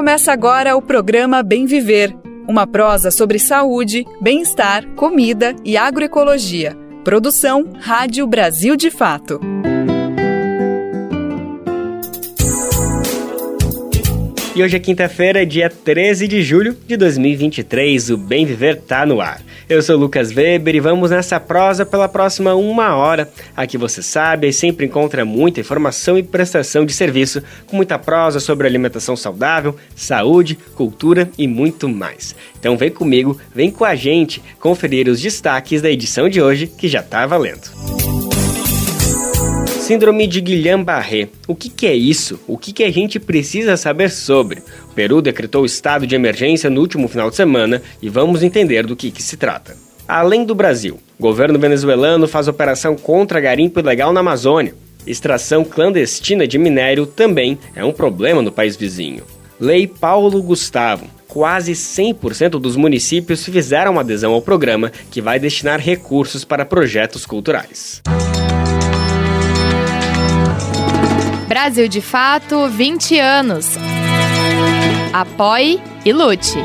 Começa agora o programa Bem Viver, uma prosa sobre saúde, bem-estar, comida e agroecologia. Produção Rádio Brasil de Fato. E hoje é quinta-feira, dia 13 de julho de 2023. O Bem Viver tá no ar. Eu sou Lucas Weber e vamos nessa prosa pela próxima uma hora. Aqui você sabe e sempre encontra muita informação e prestação de serviço, com muita prosa sobre alimentação saudável, saúde, cultura e muito mais. Então vem comigo, vem com a gente conferir os destaques da edição de hoje que já tá valendo. Síndrome de Guillain-Barré. O que, que, é isso? O que, que a gente precisa saber sobre? O Peru decretou estado de emergência no último final de semana e vamos entender do que, que se trata. Além do Brasil, governo venezuelano faz operação contra garimpo ilegal na Amazônia. Extração clandestina de minério também é um problema no país vizinho. Lei Paulo Gustavo. Quase 100% dos municípios fizeram adesão ao programa que vai destinar recursos para projetos culturais. Brasil de Fato 20 anos. Apoie e lute.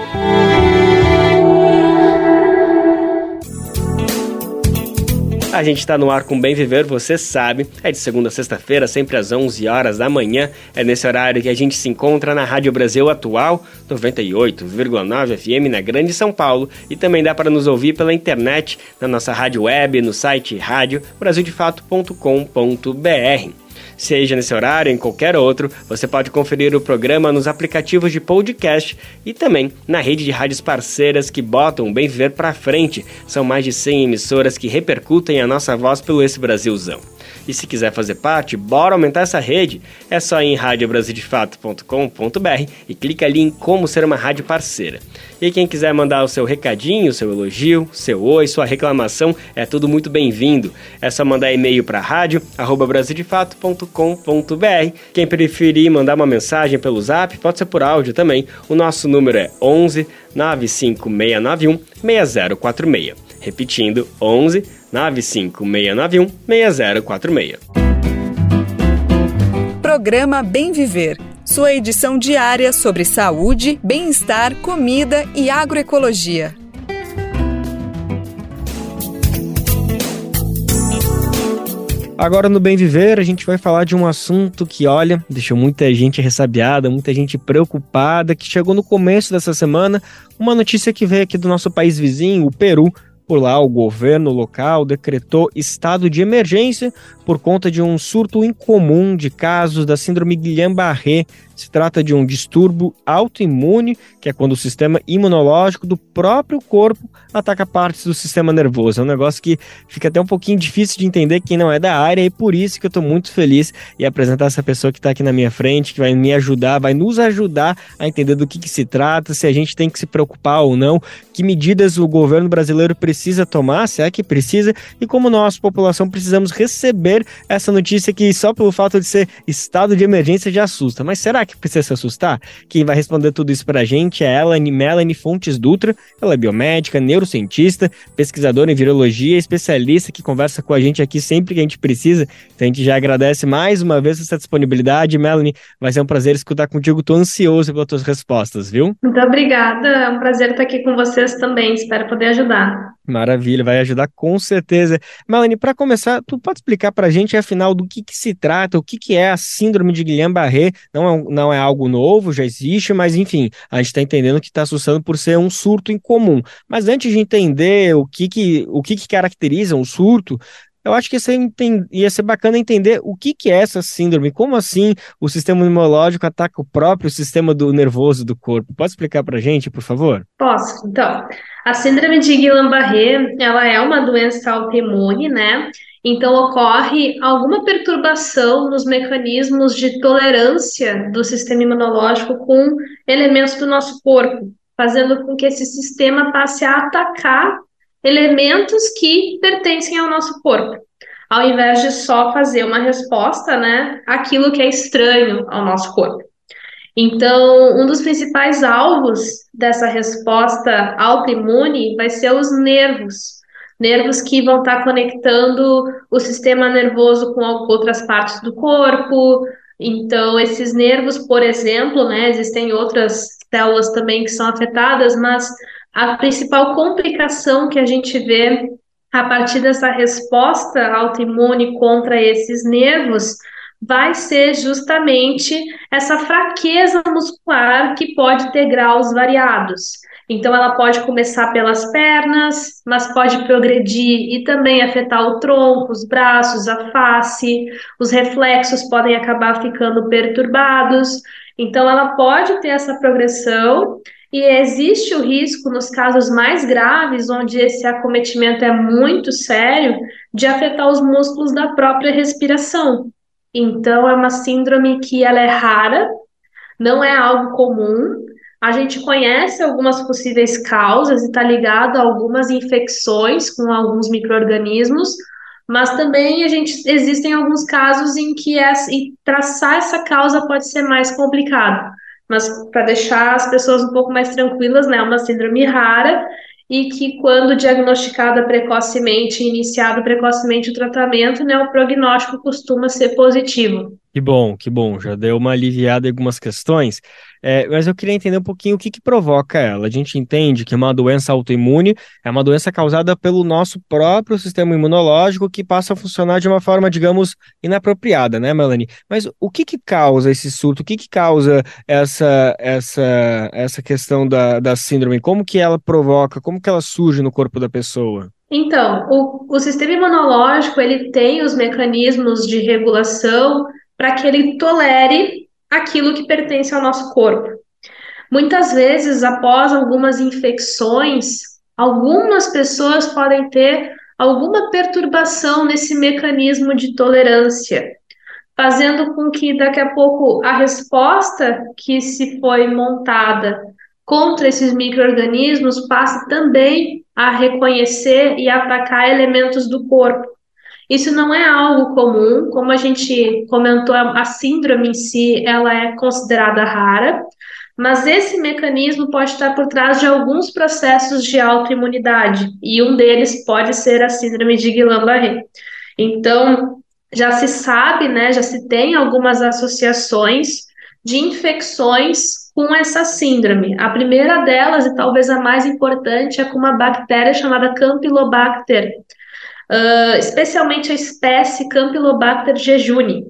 A gente está no ar com Bem Viver, você sabe. É de segunda a sexta-feira, sempre às 11 horas da manhã. É nesse horário que a gente se encontra na Rádio Brasil Atual, 98,9 FM na Grande São Paulo. E também dá para nos ouvir pela internet, na nossa rádio web, no site rádio brasildefato.com.br. Seja nesse horário ou em qualquer outro, você pode conferir o programa nos aplicativos de podcast e também na rede de rádios parceiras que botam o Bem Viver para frente. São mais de 100 emissoras que repercutem a nossa voz pelo esse Brasilzão. E se quiser fazer parte, bora aumentar essa rede. É só ir em radiobrasildefato.com.br e clica ali em como ser uma rádio parceira. E quem quiser mandar o seu recadinho, seu elogio, seu oi, sua reclamação, é tudo muito bem-vindo. É só mandar e-mail para rádio@brasildefato.com.br. Quem preferir mandar uma mensagem pelo Zap, pode ser por áudio também. O nosso número é 11 95691 6046. Repetindo, 11 95691 6046. Programa Bem Viver. Sua edição diária sobre saúde, bem-estar, comida e agroecologia. Agora no Bem Viver, a gente vai falar de um assunto que, olha, deixou muita gente ressabiada, muita gente preocupada, que chegou no começo dessa semana, uma notícia que veio aqui do nosso país vizinho, o Peru, por lá, o governo local decretou estado de emergência por conta de um surto incomum de casos da síndrome Guillain-Barré, se trata de um distúrbio autoimune, que é quando o sistema imunológico do próprio corpo ataca partes do sistema nervoso. É um negócio que fica até um pouquinho difícil de entender quem não é da área, e por isso que eu estou muito feliz em apresentar essa pessoa que está aqui na minha frente, que vai me ajudar, vai nos ajudar a entender do que, que se trata, se a gente tem que se preocupar ou não, que medidas o governo brasileiro precisa tomar, se é que precisa, e como nós, população, precisamos receber essa notícia que só pelo fato de ser estado de emergência já assusta. Mas será que precisa se assustar? Quem vai responder tudo isso pra gente é ela, Melanie Fontes Dutra. Ela é biomédica, neurocientista, pesquisadora em virologia, especialista que conversa com a gente aqui sempre que a gente precisa. Então a gente já agradece mais uma vez essa disponibilidade. Melanie, vai ser um prazer escutar contigo. Tô ansioso pelas tuas respostas, viu? Muito obrigada. É um prazer estar aqui com vocês também. Espero poder ajudar. Maravilha, vai ajudar com certeza. Melanie, para começar, tu pode explicar para a gente, afinal, do que, que se trata, o que, que é a síndrome de Guillain-Barré? Não é, não é algo novo, já existe, mas enfim, a gente está entendendo que está assustando por ser um surto incomum. Mas antes de entender o que, que, o que, que caracteriza um surto, eu acho que ia ser, ia ser bacana entender o que, que é essa síndrome, como assim o sistema imunológico ataca o próprio sistema do nervoso do corpo. Pode explicar para a gente, por favor? Posso. Então, a síndrome de Guillain-Barré, ela é uma doença autoimune, né? Então ocorre alguma perturbação nos mecanismos de tolerância do sistema imunológico com elementos do nosso corpo, fazendo com que esse sistema passe a atacar elementos que pertencem ao nosso corpo, ao invés de só fazer uma resposta, né, àquilo que é estranho ao nosso corpo. Então, um dos principais alvos dessa resposta autoimune vai ser os nervos, nervos que vão estar conectando o sistema nervoso com outras partes do corpo, Então, esses nervos, por exemplo, né, existem outras células também que são afetadas, mas a principal complicação que a gente vê a partir dessa resposta autoimune contra esses nervos vai ser justamente essa fraqueza muscular que pode ter graus variados. Então, ela pode começar pelas pernas, mas pode progredir e também afetar o tronco, os braços, a face, os reflexos podem acabar ficando perturbados. Então, ela pode ter essa progressão e existe o risco, nos casos mais graves, onde esse acometimento é muito sério, de afetar os músculos da própria respiração. Então, é uma síndrome que ela é rara, não é algo comum. A gente conhece algumas possíveis causas e está ligado a algumas infecções com alguns micro-organismos, mas também a gente existem alguns casos em que é, traçar essa causa pode ser mais complicado. Mas para deixar as pessoas um pouco mais tranquilas, né, é uma síndrome rara e que quando diagnosticada precocemente, iniciado precocemente o tratamento, né, o prognóstico costuma ser positivo. Que bom, que bom, já deu uma aliviada em algumas questões. É, mas eu queria entender um pouquinho o que, que provoca ela. A gente entende que uma doença autoimune é uma doença causada pelo nosso próprio sistema imunológico que passa a funcionar de uma forma, digamos, inapropriada, né, Melanie? Mas o que, que causa esse surto? O que, que causa essa, essa, essa questão da, da síndrome? Como que ela provoca? Como que ela surge no corpo da pessoa? Então, o, o sistema imunológico ele tem os mecanismos de regulação para que ele tolere aquilo que pertence ao nosso corpo. Muitas vezes, após algumas infecções, algumas pessoas podem ter alguma perturbação nesse mecanismo de tolerância, fazendo com que daqui a pouco a resposta que se foi montada contra esses micro-organismos passe também a reconhecer e atacar elementos do corpo. Isso não é algo comum, como a gente comentou, a síndrome em si, ela é considerada rara, mas esse mecanismo pode estar por trás de alguns processos de autoimunidade, e um deles pode ser a síndrome de Guillain-Barré. Então, já se sabe, né, já se tem algumas associações de infecções com essa síndrome. A primeira delas, e talvez a mais importante, é com uma bactéria chamada Campylobacter, uh, especialmente a espécie Campylobacter jejuni.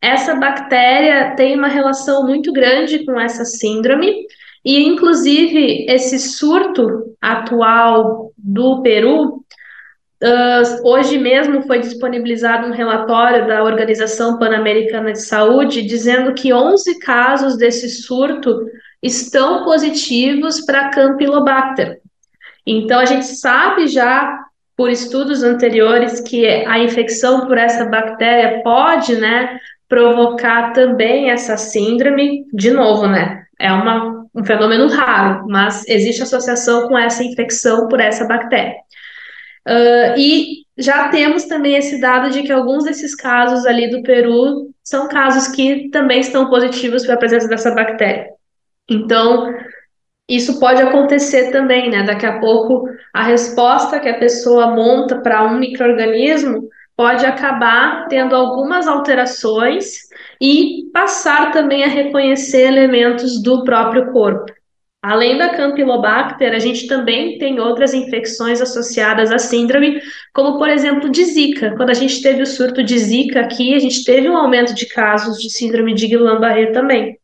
Essa bactéria tem uma relação muito grande com essa síndrome, e inclusive esse surto atual do Peru, uh, hoje mesmo foi disponibilizado um relatório da Organização Pan-Americana de Saúde dizendo que 11 casos desse surto estão positivos para Campylobacter. Então a gente sabe já por estudos anteriores que a infecção por essa bactéria pode, né, provocar também essa síndrome, de novo, né? É uma, um fenômeno raro, mas existe associação com essa infecção por essa bactéria. Uh, e já temos também esse dado de que alguns desses casos ali do Peru são casos que também estão positivos para a presença dessa bactéria. Então, isso pode acontecer também, né? Daqui a pouco a resposta que a pessoa monta para um microorganismo pode acabar tendo algumas alterações e passar também a reconhecer elementos do próprio corpo. Além da Campylobacter, a gente também tem outras infecções associadas à síndrome, como por exemplo de Zika. Quando a gente teve o surto de Zika aqui, a gente teve um aumento de casos de síndrome de Guillain-Barré também.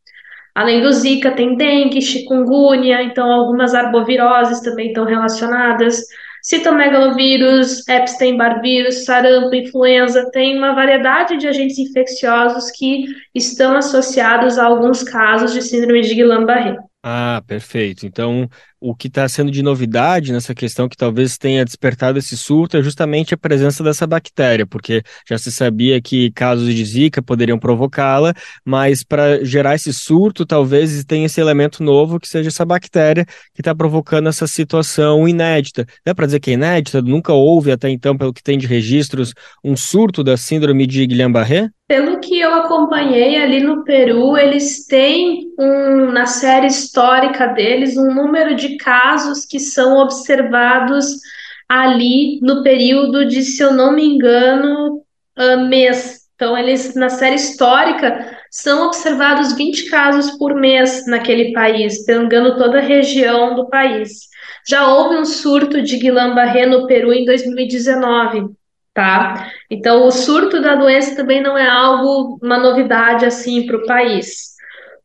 Além do Zika, tem dengue, chikungunya, então algumas arboviroses também estão relacionadas. Citomegalovírus, Epstein-Barr vírus, sarampo, influenza, tem uma variedade de agentes infecciosos que estão associados a alguns casos de síndrome de Guillain-Barré. Ah, perfeito. Então, o que está sendo de novidade nessa questão que talvez tenha despertado esse surto é justamente a presença dessa bactéria, porque já se sabia que casos de Zika poderiam provocá-la, mas para gerar esse surto, talvez tenha esse elemento novo que seja essa bactéria que está provocando essa situação inédita. Dá para dizer que é inédita? Nunca houve até então, pelo que tem de registros, um surto da síndrome de Guillain-Barré? Pelo que eu acompanhei ali no Peru, eles têm um, na série histórica deles um número de casos que são observados ali no período de, se eu não me engano, uh, mês. Então, eles na série histórica são observados 20 casos por mês naquele país, pegando toda a região do país. Já houve um surto de Guillain-Barré no Peru em 2019, tá? Então, o surto da doença também não é algo, uma novidade assim para o país.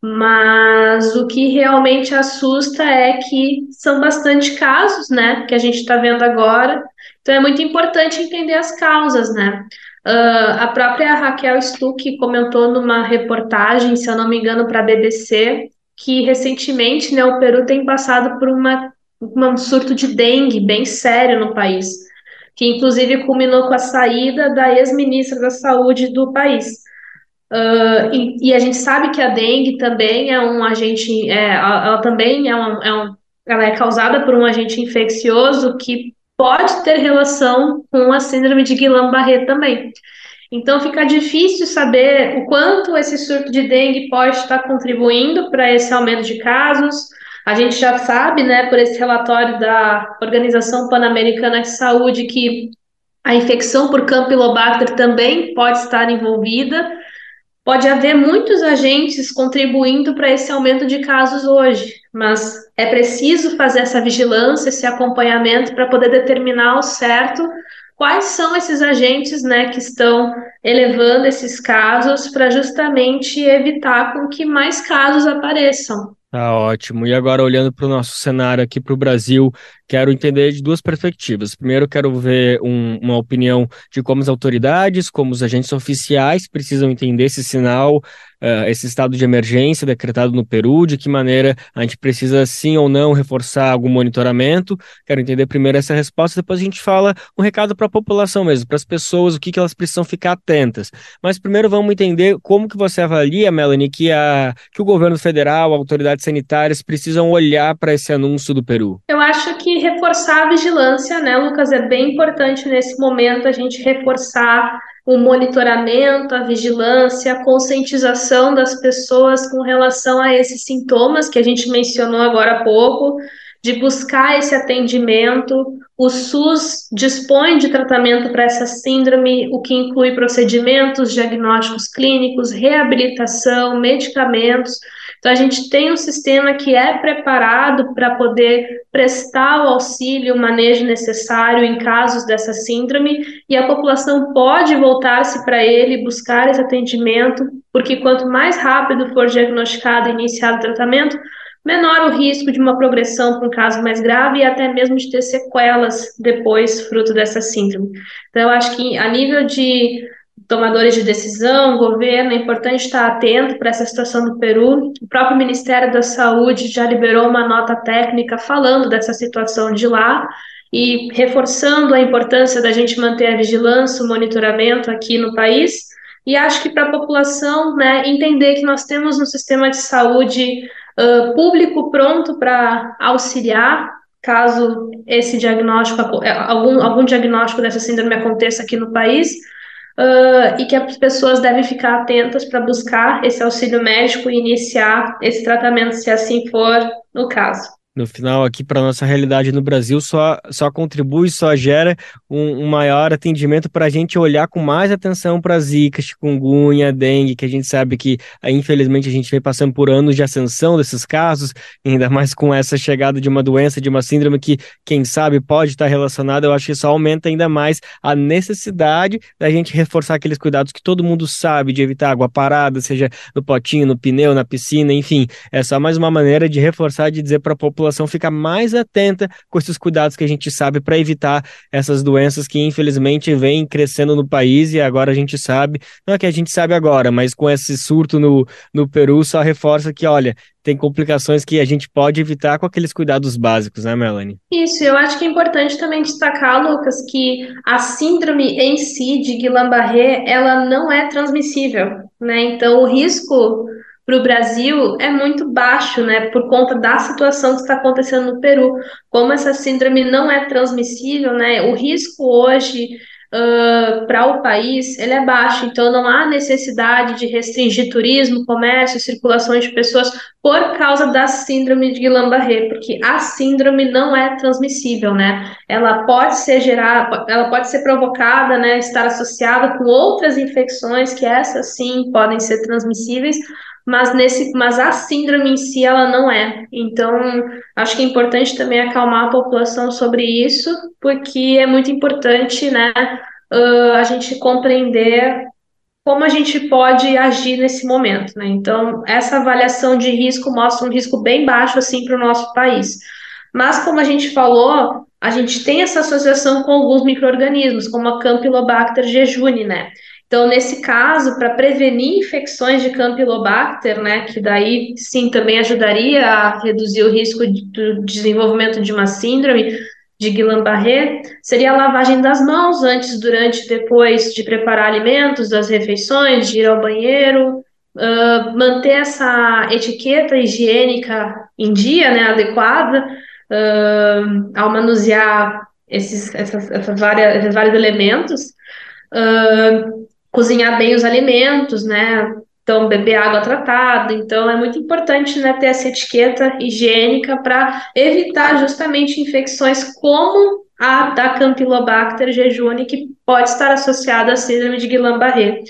Mas o que realmente assusta é que são bastante casos, né, que a gente está vendo agora. Então é muito importante entender as causas, né? Uh, a própria Raquel Stuck comentou numa reportagem, se eu não me engano, para a BBC, que recentemente, né, o Peru tem passado por uma, um surto de dengue bem sério no país, que inclusive culminou com a saída da ex-ministra da Saúde do país. Uh, e, e, a gente sabe que a dengue também é um agente, é, ela também é um, é um, ela é causada por um agente infeccioso que pode ter relação com a síndrome de Guillain-Barré também. Então fica difícil saber o quanto esse surto de dengue pode estar contribuindo para esse aumento de casos. A gente já sabe, né, por esse relatório da Organização Pan-Americana de Saúde, que a infecção por Campylobacter também pode estar envolvida. Pode haver muitos agentes contribuindo para esse aumento de casos hoje, mas é preciso fazer essa vigilância, esse acompanhamento para poder determinar ao certo quais são esses agentes né, que estão elevando esses casos para justamente evitar com que mais casos apareçam. Tá ótimo. E agora, olhando para o nosso cenário aqui para o Brasil, quero entender de duas perspectivas. Primeiro, quero ver um, uma opinião de como as autoridades, como os agentes oficiais precisam entender esse sinal, uh, esse estado de emergência decretado no Peru, de que maneira a gente precisa, sim ou não, reforçar algum monitoramento. Quero entender primeiro essa resposta, depois a gente fala um recado para a população mesmo, para as pessoas, o que, que elas precisam ficar atentas. Mas primeiro vamos entender como que você avalia, Melanie, que, a, que o governo federal, autoridades sanitárias precisam olhar para esse anúncio do Peru. Eu acho que reforçar a vigilância, né, Lucas? É bem importante nesse momento a gente reforçar o monitoramento, a vigilância, a conscientização das pessoas com relação a esses sintomas que a gente mencionou agora há pouco, de buscar esse atendimento. O SUS dispõe de tratamento para essa síndrome, o que inclui procedimentos, diagnósticos clínicos, reabilitação, medicamentos. Então, a gente tem um sistema que é preparado para poder prestar o auxílio, o manejo necessário em casos dessa síndrome, e a população pode voltar-se para ele, buscar esse atendimento, porque quanto mais rápido for diagnosticado e iniciado o tratamento, menor o risco de uma progressão para um caso mais grave e até mesmo de ter sequelas depois, fruto dessa síndrome. Então, eu acho que a nível de tomadores de decisão, governo, é importante estar atento para essa situação do Peru. O próprio Ministério da Saúde já liberou uma nota técnica falando dessa situação de lá e reforçando a importância da gente manter a vigilância, o monitoramento aqui no país. E acho que para a população né, entender que nós temos um sistema de saúde uh, público pronto para auxiliar caso esse diagnóstico, algum, algum diagnóstico dessa síndrome aconteça aqui no país, uh, e que as pessoas devem ficar atentas para buscar esse auxílio médico e iniciar esse tratamento, se assim for o caso no final aqui para nossa realidade no Brasil só, só contribui, só gera um, um maior atendimento para a gente olhar com mais atenção para zika, chikungunya, dengue, que a gente sabe que infelizmente a gente vem passando por anos de ascensão desses casos, ainda mais com essa chegada de uma doença, de uma síndrome que quem sabe pode estar relacionada, eu acho que isso aumenta ainda mais a necessidade da gente reforçar aqueles cuidados que todo mundo sabe de evitar água parada, seja no potinho, no pneu, na piscina, enfim, é só mais uma maneira de reforçar, de dizer para a população população ficar mais atenta com esses cuidados que a gente sabe para evitar essas doenças que infelizmente vêm crescendo no país e agora a gente sabe, não é que a gente sabe agora, mas com esse surto no, no Peru só reforça que, olha, tem complicações que a gente pode evitar com aqueles cuidados básicos, né, Melanie? Isso, eu acho que é importante também destacar, Lucas, que a síndrome em si de Guillain-Barré, ela não é transmissível, né? Então, o risco para o Brasil é muito baixo, né, por conta da situação que está acontecendo no Peru. Como essa síndrome não é transmissível, né, o risco hoje uh, para o país, ele é baixo, então não há necessidade de restringir turismo, comércio, circulação de pessoas por causa da síndrome de Guillain-Barré, porque a síndrome não é transmissível, né? Ela pode ser gerada, ela pode ser provocada, né, estar associada com outras infecções que essas sim podem ser transmissíveis, mas nesse, mas a síndrome em si ela não é. Então, acho que é importante também acalmar a população sobre isso, porque é muito importante, né, uh, a gente compreender como a gente pode agir nesse momento, né? Então, essa avaliação de risco mostra um risco bem baixo assim para o nosso país. Mas como a gente falou, a gente tem essa associação com alguns micro-organismos, como a Campylobacter jejuni, né? Então, nesse caso, para prevenir infecções de Campylobacter, né, que daí sim também ajudaria a reduzir o risco de, do desenvolvimento de uma síndrome de Guillain-Barré, seria a lavagem das mãos antes, durante e depois de preparar alimentos, das refeições, de ir ao banheiro, uh, manter essa etiqueta higiênica em dia, né, adequada, uh, ao manusear esses, essas, essas várias, esses vários elementos. Uh, cozinhar bem os alimentos, né? Então, beber água tratada. Então, é muito importante né, ter essa etiqueta higiênica para evitar justamente infecções como a da Campylobacter jejuni, que pode estar associada à síndrome de Guillain-Barré.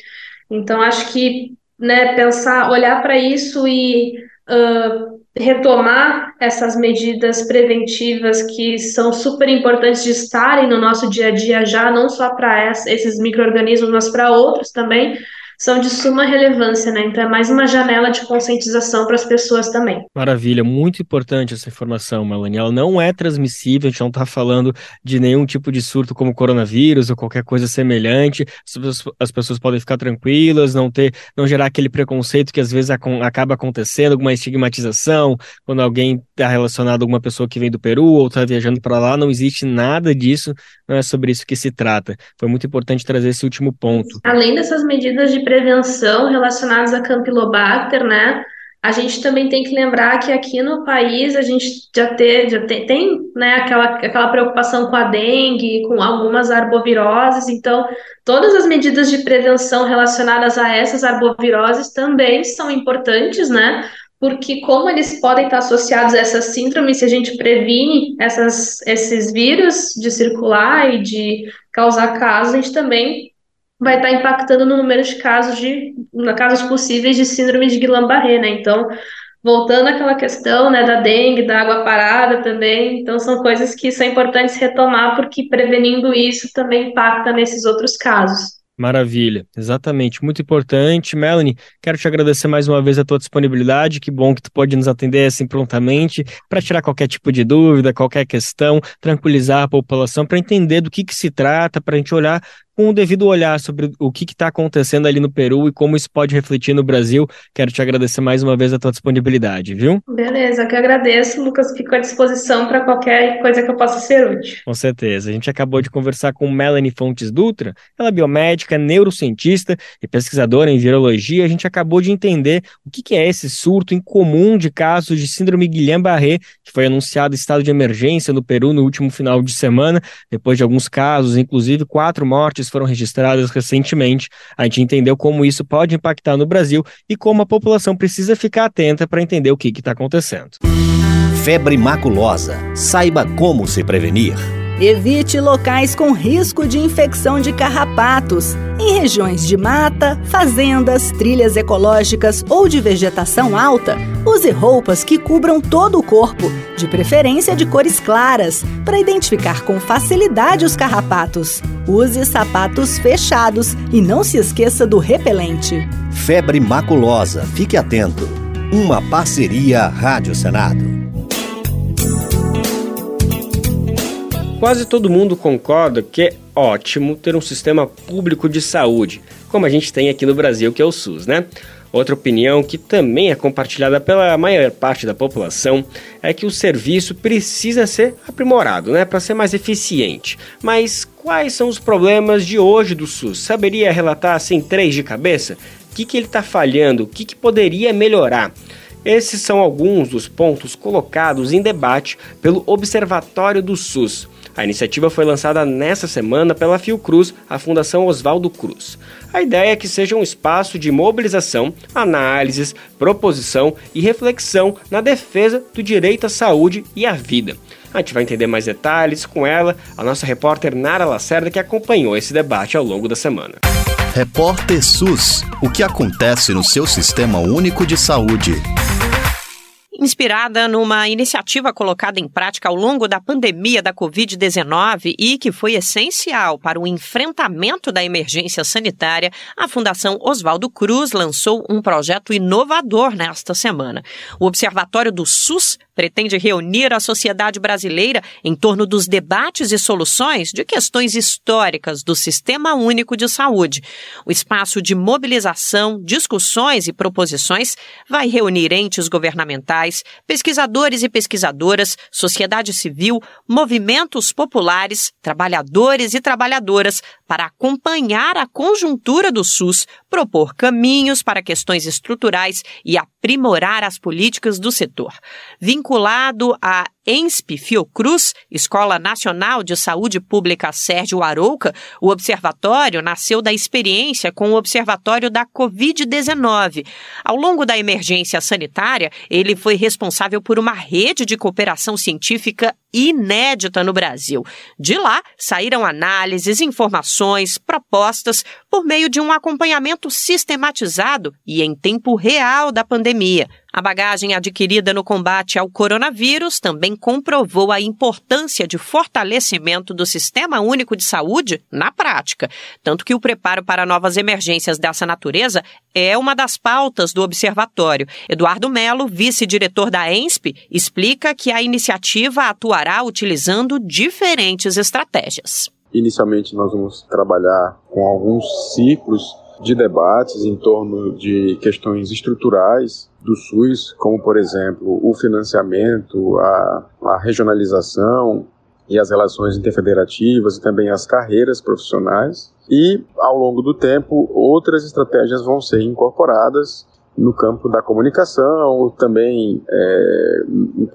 Então, acho que né, pensar, olhar para isso e uh, retomar essas medidas preventivas que são super importantes de estarem no nosso dia a dia já, não só para esses micro-organismos, mas para outros também, são de suma relevância, né? Então é mais uma janela de conscientização para as pessoas também. Maravilha, muito importante essa informação, Melanie. Ela não é transmissível, a gente não está falando de nenhum tipo de surto como coronavírus ou qualquer coisa semelhante. As pessoas, as pessoas podem ficar tranquilas, não ter, não gerar aquele preconceito que às vezes acaba acontecendo, alguma estigmatização, quando alguém está relacionado a alguma pessoa que vem do Peru ou está viajando para lá, não existe nada disso, não é sobre isso que se trata. Foi muito importante trazer esse último ponto. Além dessas medidas de prevenção relacionadas a Campylobacter, né? A gente também tem que lembrar que aqui no país a gente já, ter, já tem, tem né, aquela, aquela preocupação com a dengue, com algumas arboviroses, então todas as medidas de prevenção relacionadas a essas arboviroses também são importantes, né? Porque como eles podem estar associados a essa síndrome, se a gente previne essas, esses vírus de circular e de causar casos, a gente também vai estar impactando no número de casos de casos possíveis de síndrome de Guillain-Barré, né? Então, voltando àquela questão, né, da dengue, da água parada também, então são coisas que são importantes retomar porque prevenindo isso também impacta nesses outros casos. Maravilha, exatamente, muito importante. Melanie, quero te agradecer mais uma vez a tua disponibilidade, que bom que tu pode nos atender assim prontamente, para tirar qualquer tipo de dúvida, qualquer questão, tranquilizar a população, para entender do que, que se trata, para a gente olhar com o devido olhar sobre o que está acontecendo ali no Peru e como isso pode refletir no Brasil. Quero te agradecer mais uma vez a tua disponibilidade, viu? Beleza, que agradeço, Lucas. Fico à disposição para qualquer coisa que eu possa ser útil. Com certeza. A gente acabou de conversar com Melanie Fontes Dutra, ela é biomédica, neurocientista e pesquisadora em virologia. A gente acabou de entender o que, que é esse surto incomum de casos de síndrome Guillain-Barré, que foi anunciado estado de emergência no Peru no último final de semana, depois de alguns casos, inclusive quatro mortes mortes foram registradas recentemente. A gente entendeu como isso pode impactar no Brasil e como a população precisa ficar atenta para entender o que está acontecendo. Febre maculosa. Saiba como se prevenir. Evite locais com risco de infecção de carrapatos. Em regiões de mata, fazendas, trilhas ecológicas ou de vegetação alta, use roupas que cubram todo o corpo, de preferência de cores claras, para identificar com facilidade os carrapatos. Use sapatos fechados e não se esqueça do repelente. Febre maculosa. Fique atento. Uma parceria Rádio Senado. Quase todo mundo concorda que é ótimo ter um sistema público de saúde, como a gente tem aqui no Brasil, que é o SUS, né? Outra opinião que também é compartilhada pela maior parte da população é que o serviço precisa ser aprimorado, né, para ser mais eficiente. Mas quais são os problemas de hoje do SUS? Saberia relatar assim três de cabeça? O que, que ele está falhando? O que, que poderia melhorar? Esses são alguns dos pontos colocados em debate pelo Observatório do SUS A iniciativa foi lançada nesta semana pela Fiocruz, a Fundação Oswaldo Cruz. A ideia é que seja um espaço de mobilização, análises, proposição e reflexão na defesa do direito à saúde e à vida. A gente vai entender mais detalhes com ela, a nossa repórter Nara Lacerda, que acompanhou esse debate ao longo da semana. Repórter SUS: O que acontece no seu sistema único de saúde? Inspirada numa iniciativa colocada em prática ao longo da pandemia da Covid-19 e que foi essencial para o enfrentamento da emergência sanitária, a Fundação Oswaldo Cruz lançou um projeto inovador nesta semana. O Observatório do SUS pretende reunir a sociedade brasileira em torno dos debates e soluções de questões históricas do Sistema Único de Saúde. O espaço de mobilização, discussões e proposições vai reunir entes governamentais, pesquisadores e pesquisadoras, sociedade civil, movimentos populares, trabalhadores e trabalhadoras para acompanhar a conjuntura do SUS, propor caminhos para questões estruturais e aprimorar as políticas do setor. Vinculado à ENSP Fiocruz, Escola Nacional de Saúde Pública Sérgio Arouca, o observatório nasceu da experiência com o Observatório da Covid-19. Ao longo da emergência sanitária, ele foi responsável por uma rede de cooperação científica inédita no Brasil. De lá saíram análises, informações, propostas por meio de um acompanhamento sistematizado e em tempo real da pandemia. A bagagem adquirida no combate ao coronavírus também comprovou a importância de fortalecimento do Sistema Único de Saúde na prática, tanto que o preparo para novas emergências dessa natureza é uma das pautas do observatório. Eduardo Melo, vice-diretor da ENSP, explica que a iniciativa atuará utilizando diferentes estratégias. Inicialmente, nós vamos trabalhar com alguns ciclos de debates em torno de questões estruturais do SUS, como, por exemplo, o financiamento, a, a regionalização e as relações interfederativas e também as carreiras profissionais. E, ao longo do tempo, outras estratégias vão ser incorporadas no campo da comunicação, também é,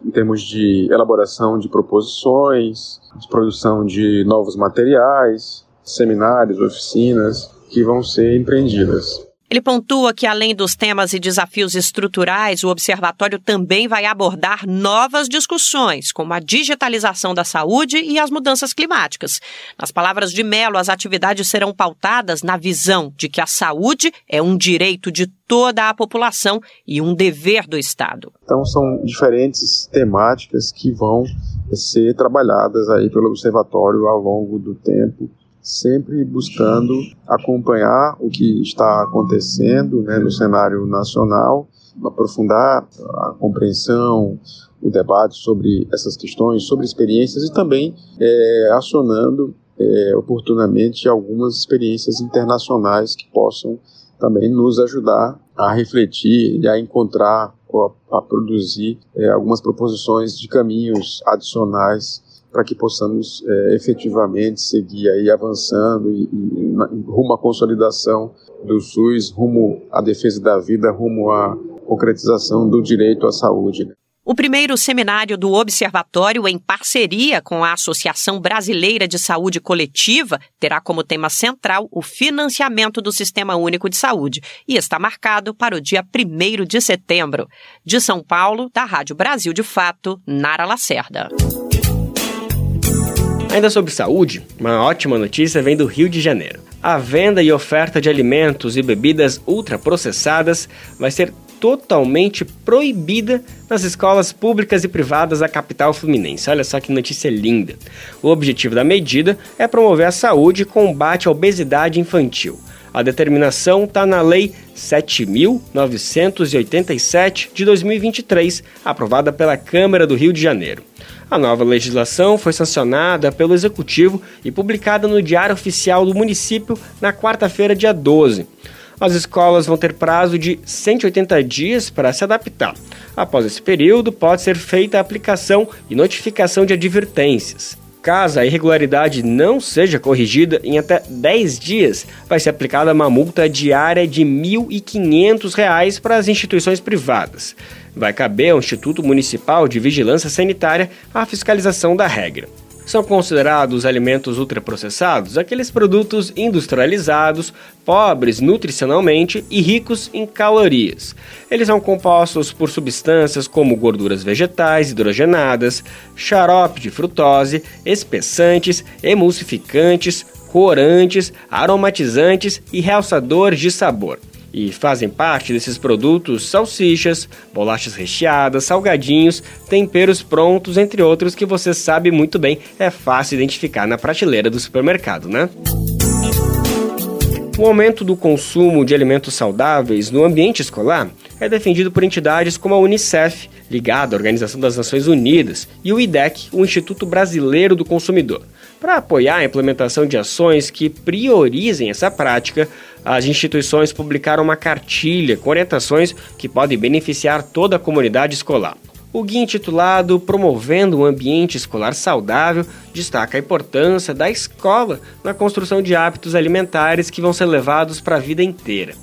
em termos de elaboração de proposições, de produção de novos materiais, seminários, oficinas que vão ser empreendidas. Ele pontua que, além dos temas e desafios estruturais, o observatório também vai abordar novas discussões, como a digitalização da saúde e as mudanças climáticas. Nas palavras de Mello, as atividades serão pautadas na visão de que a saúde é um direito de toda a população e um dever do Estado. Então, são diferentes temáticas que vão ser trabalhadas aí pelo observatório ao longo do tempo sempre buscando acompanhar o que está acontecendo né, no cenário nacional, aprofundar a compreensão, o debate sobre essas questões, sobre experiências e também é, acionando é, oportunamente algumas experiências internacionais que possam também nos ajudar a refletir e a encontrar ou a, a produzir é, algumas proposições de caminhos adicionais para que possamos é, efetivamente seguir aí avançando e, e, rumo à consolidação do SUS, rumo à defesa da vida, rumo à concretização do direito à saúde. Né? O primeiro seminário do Observatório, em parceria com a Associação Brasileira de Saúde Coletiva, terá como tema central o financiamento do Sistema Único de Saúde e está marcado para o dia 1 de setembro. De São Paulo, da Rádio Brasil de Fato, Nara Lacerda. Ainda sobre saúde, uma ótima notícia vem do Rio de Janeiro. A venda e oferta de alimentos e bebidas ultraprocessadas vai ser totalmente proibida nas escolas públicas e privadas da capital fluminense. Olha só que notícia linda. O objetivo da medida é promover a saúde e combate à obesidade infantil. A determinação está na Lei 7.987 de 2023, aprovada pela Câmara do Rio de Janeiro. A nova legislação foi sancionada pelo Executivo e publicada no Diário Oficial do município na quarta-feira, dia 12. As escolas vão ter prazo de 180 dias para se adaptar. Após esse período, pode ser feita a aplicação e notificação de advertências. Caso a irregularidade não seja corrigida em até 10 dias, vai ser aplicada uma multa diária de R$ 1.500 para as instituições privadas. Vai caber ao Instituto Municipal de Vigilância Sanitária a fiscalização da regra. São considerados alimentos ultraprocessados aqueles produtos industrializados, pobres nutricionalmente e ricos em calorias. Eles são compostos por substâncias como gorduras vegetais hidrogenadas, xarope de frutose, espessantes, emulsificantes, corantes, aromatizantes e realçadores de sabor. E fazem parte desses produtos salsichas, bolachas recheadas, salgadinhos, temperos prontos, entre outros que você sabe muito bem, é fácil identificar na prateleira do supermercado, né? O aumento do consumo de alimentos saudáveis no ambiente escolar é defendido por entidades como a Unicef, ligada à Organização das Nações Unidas, e o IDEC, o Instituto Brasileiro do Consumidor. Para apoiar a implementação de ações que priorizem essa prática, as instituições publicaram uma cartilha com orientações que podem beneficiar toda a comunidade escolar. O guia intitulado Promovendo um Ambiente Escolar Saudável destaca a importância da escola na construção de hábitos alimentares que vão ser levados para a vida inteira.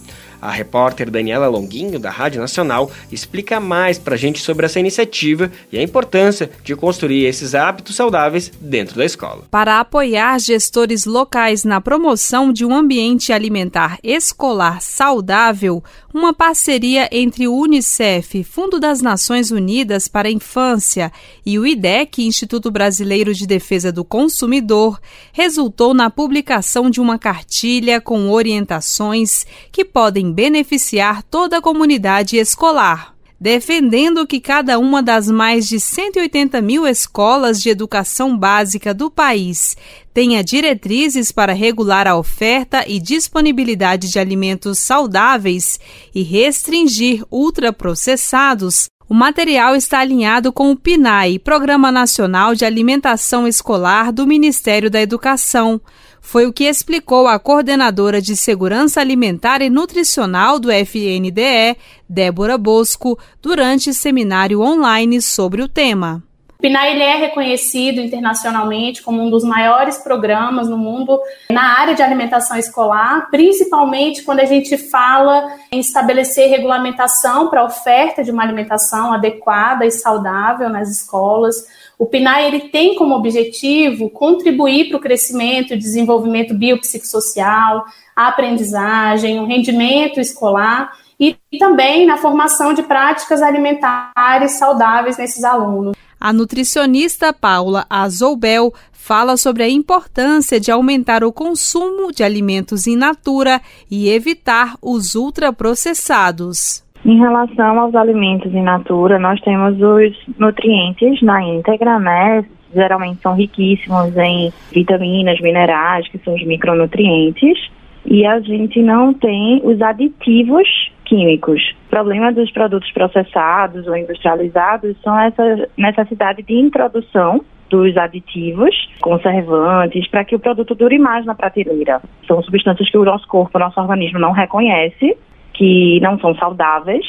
A repórter Daniela Longuinho, da Rádio Nacional, explica mais para a gente sobre essa iniciativa e a importância de construir esses hábitos saudáveis dentro da escola. Para apoiar gestores locais na promoção de um ambiente alimentar escolar saudável, uma parceria entre o Unicef, Fundo das Nações Unidas para a Infância, e o IDEC, Instituto Brasileiro de Defesa do Consumidor, resultou na publicação de uma cartilha com orientações que podem beneficiar toda a comunidade escolar, defendendo que cada uma das mais de 180 mil escolas de educação básica do país tenha diretrizes para regular a oferta e disponibilidade de alimentos saudáveis e restringir ultraprocessados. O material está alinhado com o PNAE, Programa Nacional de Alimentação Escolar do Ministério da Educação, foi o que explicou a coordenadora de Segurança Alimentar e Nutricional do FNDE, Débora Bosco, durante seminário online sobre o tema. O PNAE é reconhecido internacionalmente como um dos maiores programas no mundo na área de alimentação escolar, principalmente quando a gente fala em estabelecer regulamentação para a oferta de uma alimentação adequada e saudável nas escolas o PNAE ele tem como objetivo contribuir para o crescimento e desenvolvimento biopsicossocial, a aprendizagem, o rendimento escolar e, também na formação de práticas alimentares saudáveis nesses alunos. A nutricionista Paula Azoubel fala sobre a importância de aumentar o consumo de alimentos in natura e evitar os ultraprocessados. Em relação aos alimentos in natura, nós temos os nutrientes na íntegra, né? Geralmente são riquíssimos em vitaminas, minerais, que são os micronutrientes. E a gente não tem os aditivos químicos. O problema dos produtos processados ou industrializados são essa necessidade de introdução dos aditivos, conservantes, para que o produto dure mais na prateleira. São substâncias que o nosso corpo, o nosso organismo não reconhece que não são saudáveis.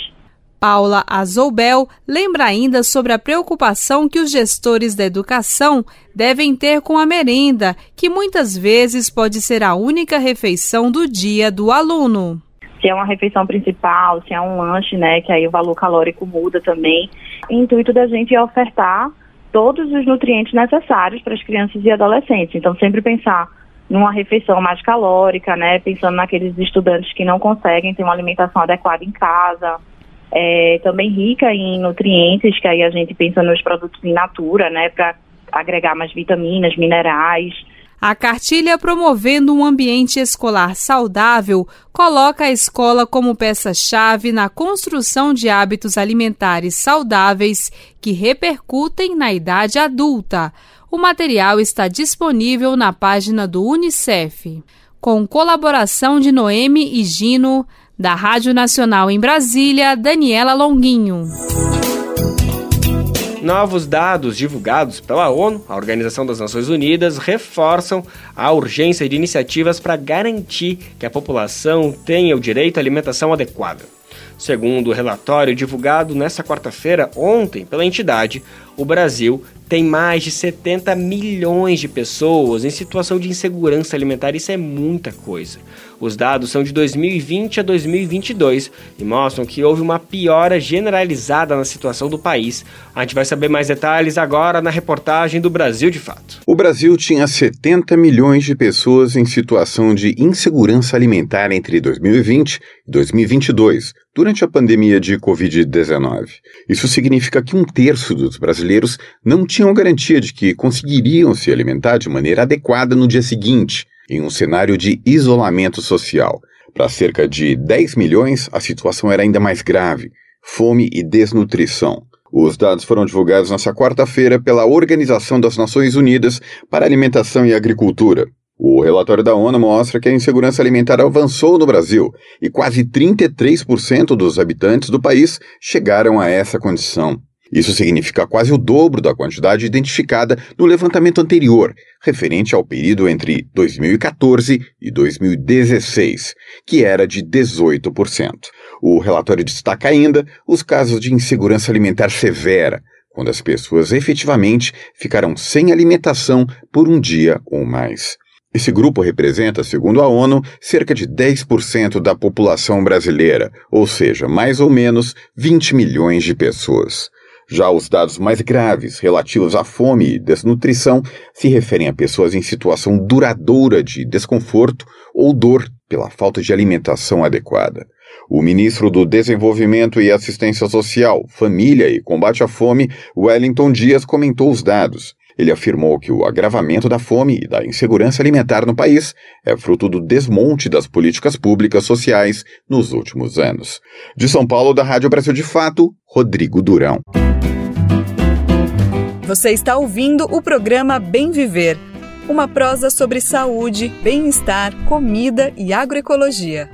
Paula Azoubel lembra ainda sobre a preocupação que os gestores da educação devem ter com a merenda, que muitas vezes pode ser a única refeição do dia do aluno. Se é uma refeição principal, se é um lanche, né, que aí o valor calórico muda também. O intuito da gente é ofertar todos os nutrientes necessários para as crianças e adolescentes. Então, sempre pensar numa refeição mais calórica, né? Pensando naqueles estudantes que não conseguem ter uma alimentação adequada em casa. É, também rica em nutrientes, que aí a gente pensa nos produtos in natura, né? Para agregar mais vitaminas, minerais. A cartilha Promovendo um Ambiente Escolar Saudável coloca a escola como peça-chave na construção de hábitos alimentares saudáveis que repercutem na idade adulta. O material está disponível na página do Unicef. Com colaboração de Noemi e Gino, da Rádio Nacional em Brasília, Daniela Longuinho. Novos dados divulgados pela ONU, a Organização das Nações Unidas, reforçam a urgência de iniciativas para garantir que a população tenha o direito à alimentação adequada. Segundo o relatório divulgado nesta quarta-feira, ontem, pela entidade, o Brasil tem mais de 70 milhões de pessoas em situação de insegurança alimentar. Isso é muita coisa. Os dados são de 2020 a 2022 e mostram que houve uma piora generalizada na situação do país. A gente vai saber mais detalhes agora na reportagem do Brasil de Fato. O Brasil tinha 70 milhões de pessoas em situação de insegurança alimentar entre 2020 e 2022, durante a pandemia de Covid-19. Isso significa que um terço dos brasileiros não tinham garantia de que conseguiriam se alimentar de maneira adequada no dia seguinte em um cenário de isolamento social. Para cerca de 10 milhões, a situação era ainda mais grave: fome e desnutrição. Os dados foram divulgados nesta quarta-feira pela Organização das Nações Unidas para Alimentação e Agricultura. O relatório da ONU mostra que a insegurança alimentar avançou no Brasil e quase 33% dos habitantes do país chegaram a essa condição. Isso significa quase o dobro da quantidade identificada no levantamento anterior, referente ao período entre 2014 e 2016, que era de 18%. O relatório destaca ainda os casos de insegurança alimentar severa, quando as pessoas efetivamente ficaram sem alimentação por um dia ou mais. Esse grupo representa, segundo a ONU, cerca de 10% da população brasileira, ou seja, mais ou menos 20 milhões de pessoas. Já os dados mais graves, relativos à fome e desnutrição, se referem a pessoas em situação duradoura de desconforto ou dor pela falta de alimentação adequada. O ministro do Desenvolvimento e Assistência Social, Família e Combate à Fome, Wellington Dias, comentou os dados. Ele afirmou que o agravamento da fome e da insegurança alimentar no país é fruto do desmonte das políticas públicas sociais nos últimos anos. De São Paulo, da Rádio Brasil de Fato, Rodrigo Durão. Você está ouvindo o programa Bem Viver, uma prosa sobre saúde, bem-estar, comida e agroecologia.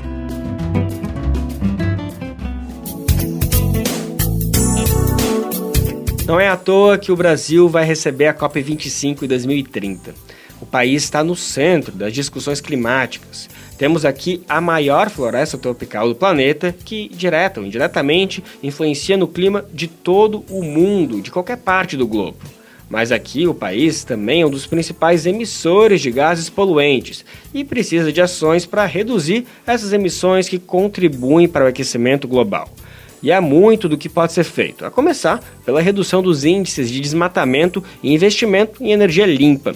Não é à toa que o Brasil vai receber a COP25 em 2030. O país está no centro das discussões climáticas. Temos aqui a maior floresta tropical do planeta, que, direta ou indiretamente, influencia no clima de todo o mundo, de qualquer parte do globo. Mas aqui o país também é um dos principais emissores de gases poluentes e precisa de ações para reduzir essas emissões que contribuem para o aquecimento global. E há muito do que pode ser feito, a começar pela redução dos índices de desmatamento e investimento em energia limpa.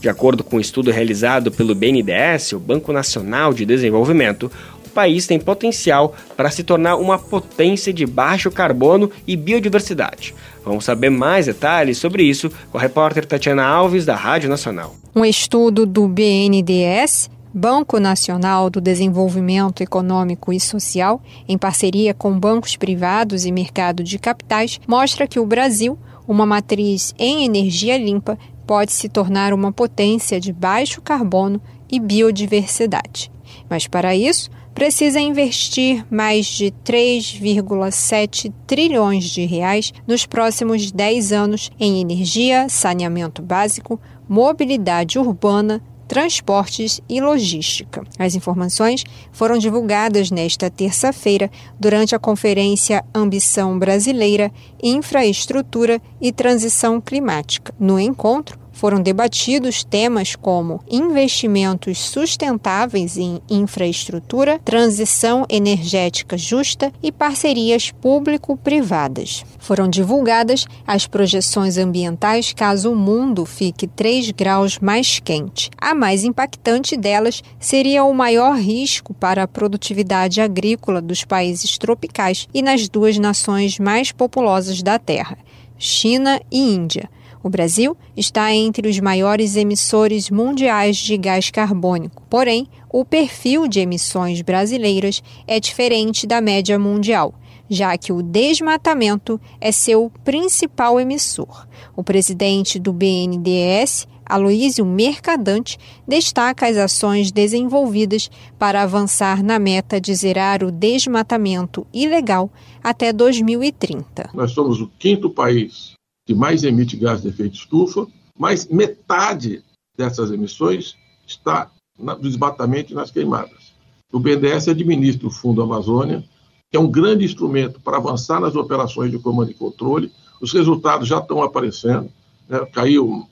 De acordo com um estudo realizado pelo BNDES, o Banco Nacional de Desenvolvimento, o país tem potencial para se tornar uma potência de baixo carbono e biodiversidade. Vamos saber mais detalhes sobre isso com a repórter Tatiana Alves, da Rádio Nacional. Um estudo do BNDES Banco Nacional do Desenvolvimento Econômico e Social, em parceria com bancos privados e mercado de capitais, mostra que o Brasil, uma matriz em energia limpa, pode se tornar uma potência de baixo carbono e biodiversidade. Mas para isso, precisa investir mais de 3,7 trilhões de reais nos próximos 10 anos em energia, saneamento básico, mobilidade urbana, transportes e logística. As informações foram divulgadas nesta terça-feira durante a conferência Ambição Brasileira, Infraestrutura e Transição Climática. No encontro, foram debatidos temas como investimentos sustentáveis em infraestrutura, transição energética justa e parcerias público-privadas. Foram divulgadas as projeções ambientais caso o mundo fique 3 graus mais quente. A mais impactante delas seria o maior risco para a produtividade agrícola dos países tropicais e nas duas nações mais populosas da Terra, China e Índia o Brasil está entre os maiores emissores mundiais de gás carbônico. Porém, o perfil de emissões brasileiras é diferente da média mundial, já que o desmatamento é seu principal emissor. O presidente do BNDES, Aloísio Mercadante, destaca as ações desenvolvidas para avançar na meta de zerar o desmatamento ilegal até 2030. Nós somos o quinto país que mais emite gás de efeito estufa, mas metade dessas emissões está no desmatamento e nas queimadas. O BNDES administra o Fundo Amazônia, que é um grande instrumento para avançar nas operações de comando e controle. Os resultados já estão aparecendo. Né? Caiu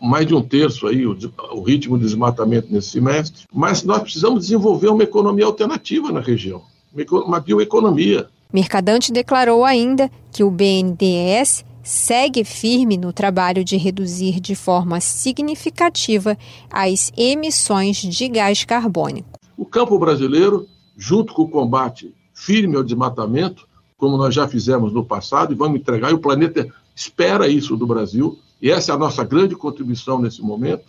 mais de um terço aí o, o ritmo de desmatamento nesse semestre, mas nós precisamos desenvolver uma economia alternativa na região, uma bioeconomia. Mercadante declarou ainda que o BNDES segue firme no trabalho de reduzir de forma significativa as emissões de gás carbônico. O campo brasileiro, junto com o combate firme ao desmatamento, como nós já fizemos no passado, e vamos entregar, e o planeta espera isso do Brasil, e essa é a nossa grande contribuição nesse momento,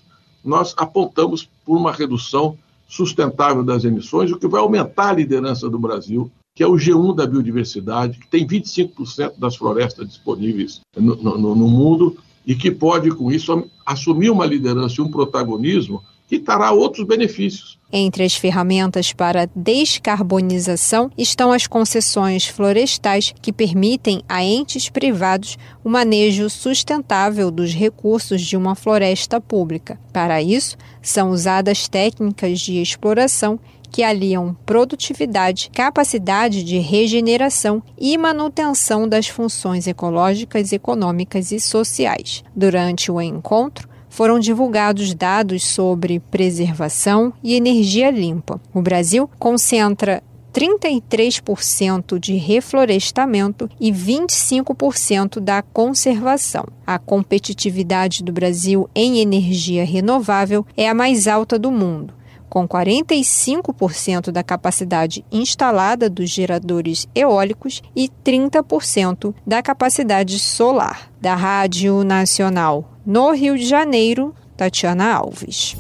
nós apontamos por uma redução sustentável das emissões, o que vai aumentar a liderança do Brasil, que é o G1 da biodiversidade, que tem 25% das florestas disponíveis no, no, no mundo e que pode, com isso, assumir uma liderança e um protagonismo que trará outros benefícios. Entre as ferramentas para descarbonização estão as concessões florestais, que permitem a entes privados o manejo sustentável dos recursos de uma floresta pública. Para isso, são usadas técnicas de exploração que aliam produtividade, capacidade de regeneração e manutenção das funções ecológicas, econômicas e sociais. Durante o encontro, foram divulgados dados sobre preservação e energia limpa. O Brasil concentra 33% de reflorestamento e 25% da conservação. A competitividade do Brasil em energia renovável é a mais alta do mundo com 45% da capacidade instalada dos geradores eólicos e 30% da capacidade solar. Da Rádio Nacional no Rio de Janeiro, Tatiana Alves.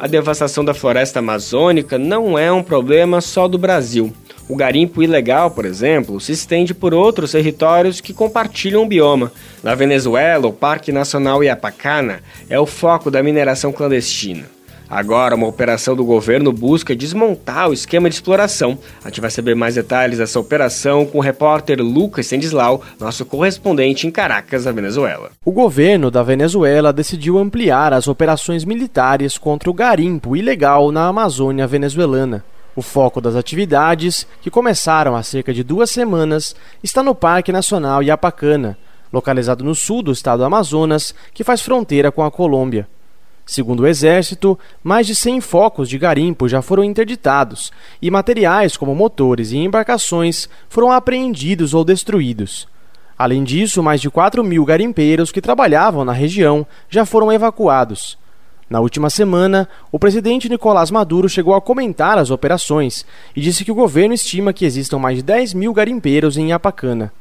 A devastação da floresta amazônica não é um problema só do Brasil. O garimpo ilegal, por exemplo, se estende por outros territórios que compartilham o bioma. Na Venezuela, o Parque Nacional Iapacana é o foco da mineração clandestina. Agora, uma operação do governo busca desmontar o esquema de exploração. A gente vai saber mais detalhes dessa operação com o repórter Lucas Sendislau, nosso correspondente em Caracas, na Venezuela. O governo da Venezuela decidiu ampliar as operações militares contra o garimpo ilegal na Amazônia venezuelana. O foco das atividades, que começaram há cerca de duas semanas, está no Parque Nacional Iapacana, localizado no sul do estado do Amazonas, que faz fronteira com a Colômbia. Segundo o Exército, mais de 100 focos de garimpo já foram interditados e materiais como motores e embarcações foram apreendidos ou destruídos. Além disso, mais de 4 mil garimpeiros que trabalhavam na região já foram evacuados. Na última semana, o presidente Nicolás Maduro chegou a comentar as operações e disse que o governo estima que existam mais de 10 mil garimpeiros em Iapacana.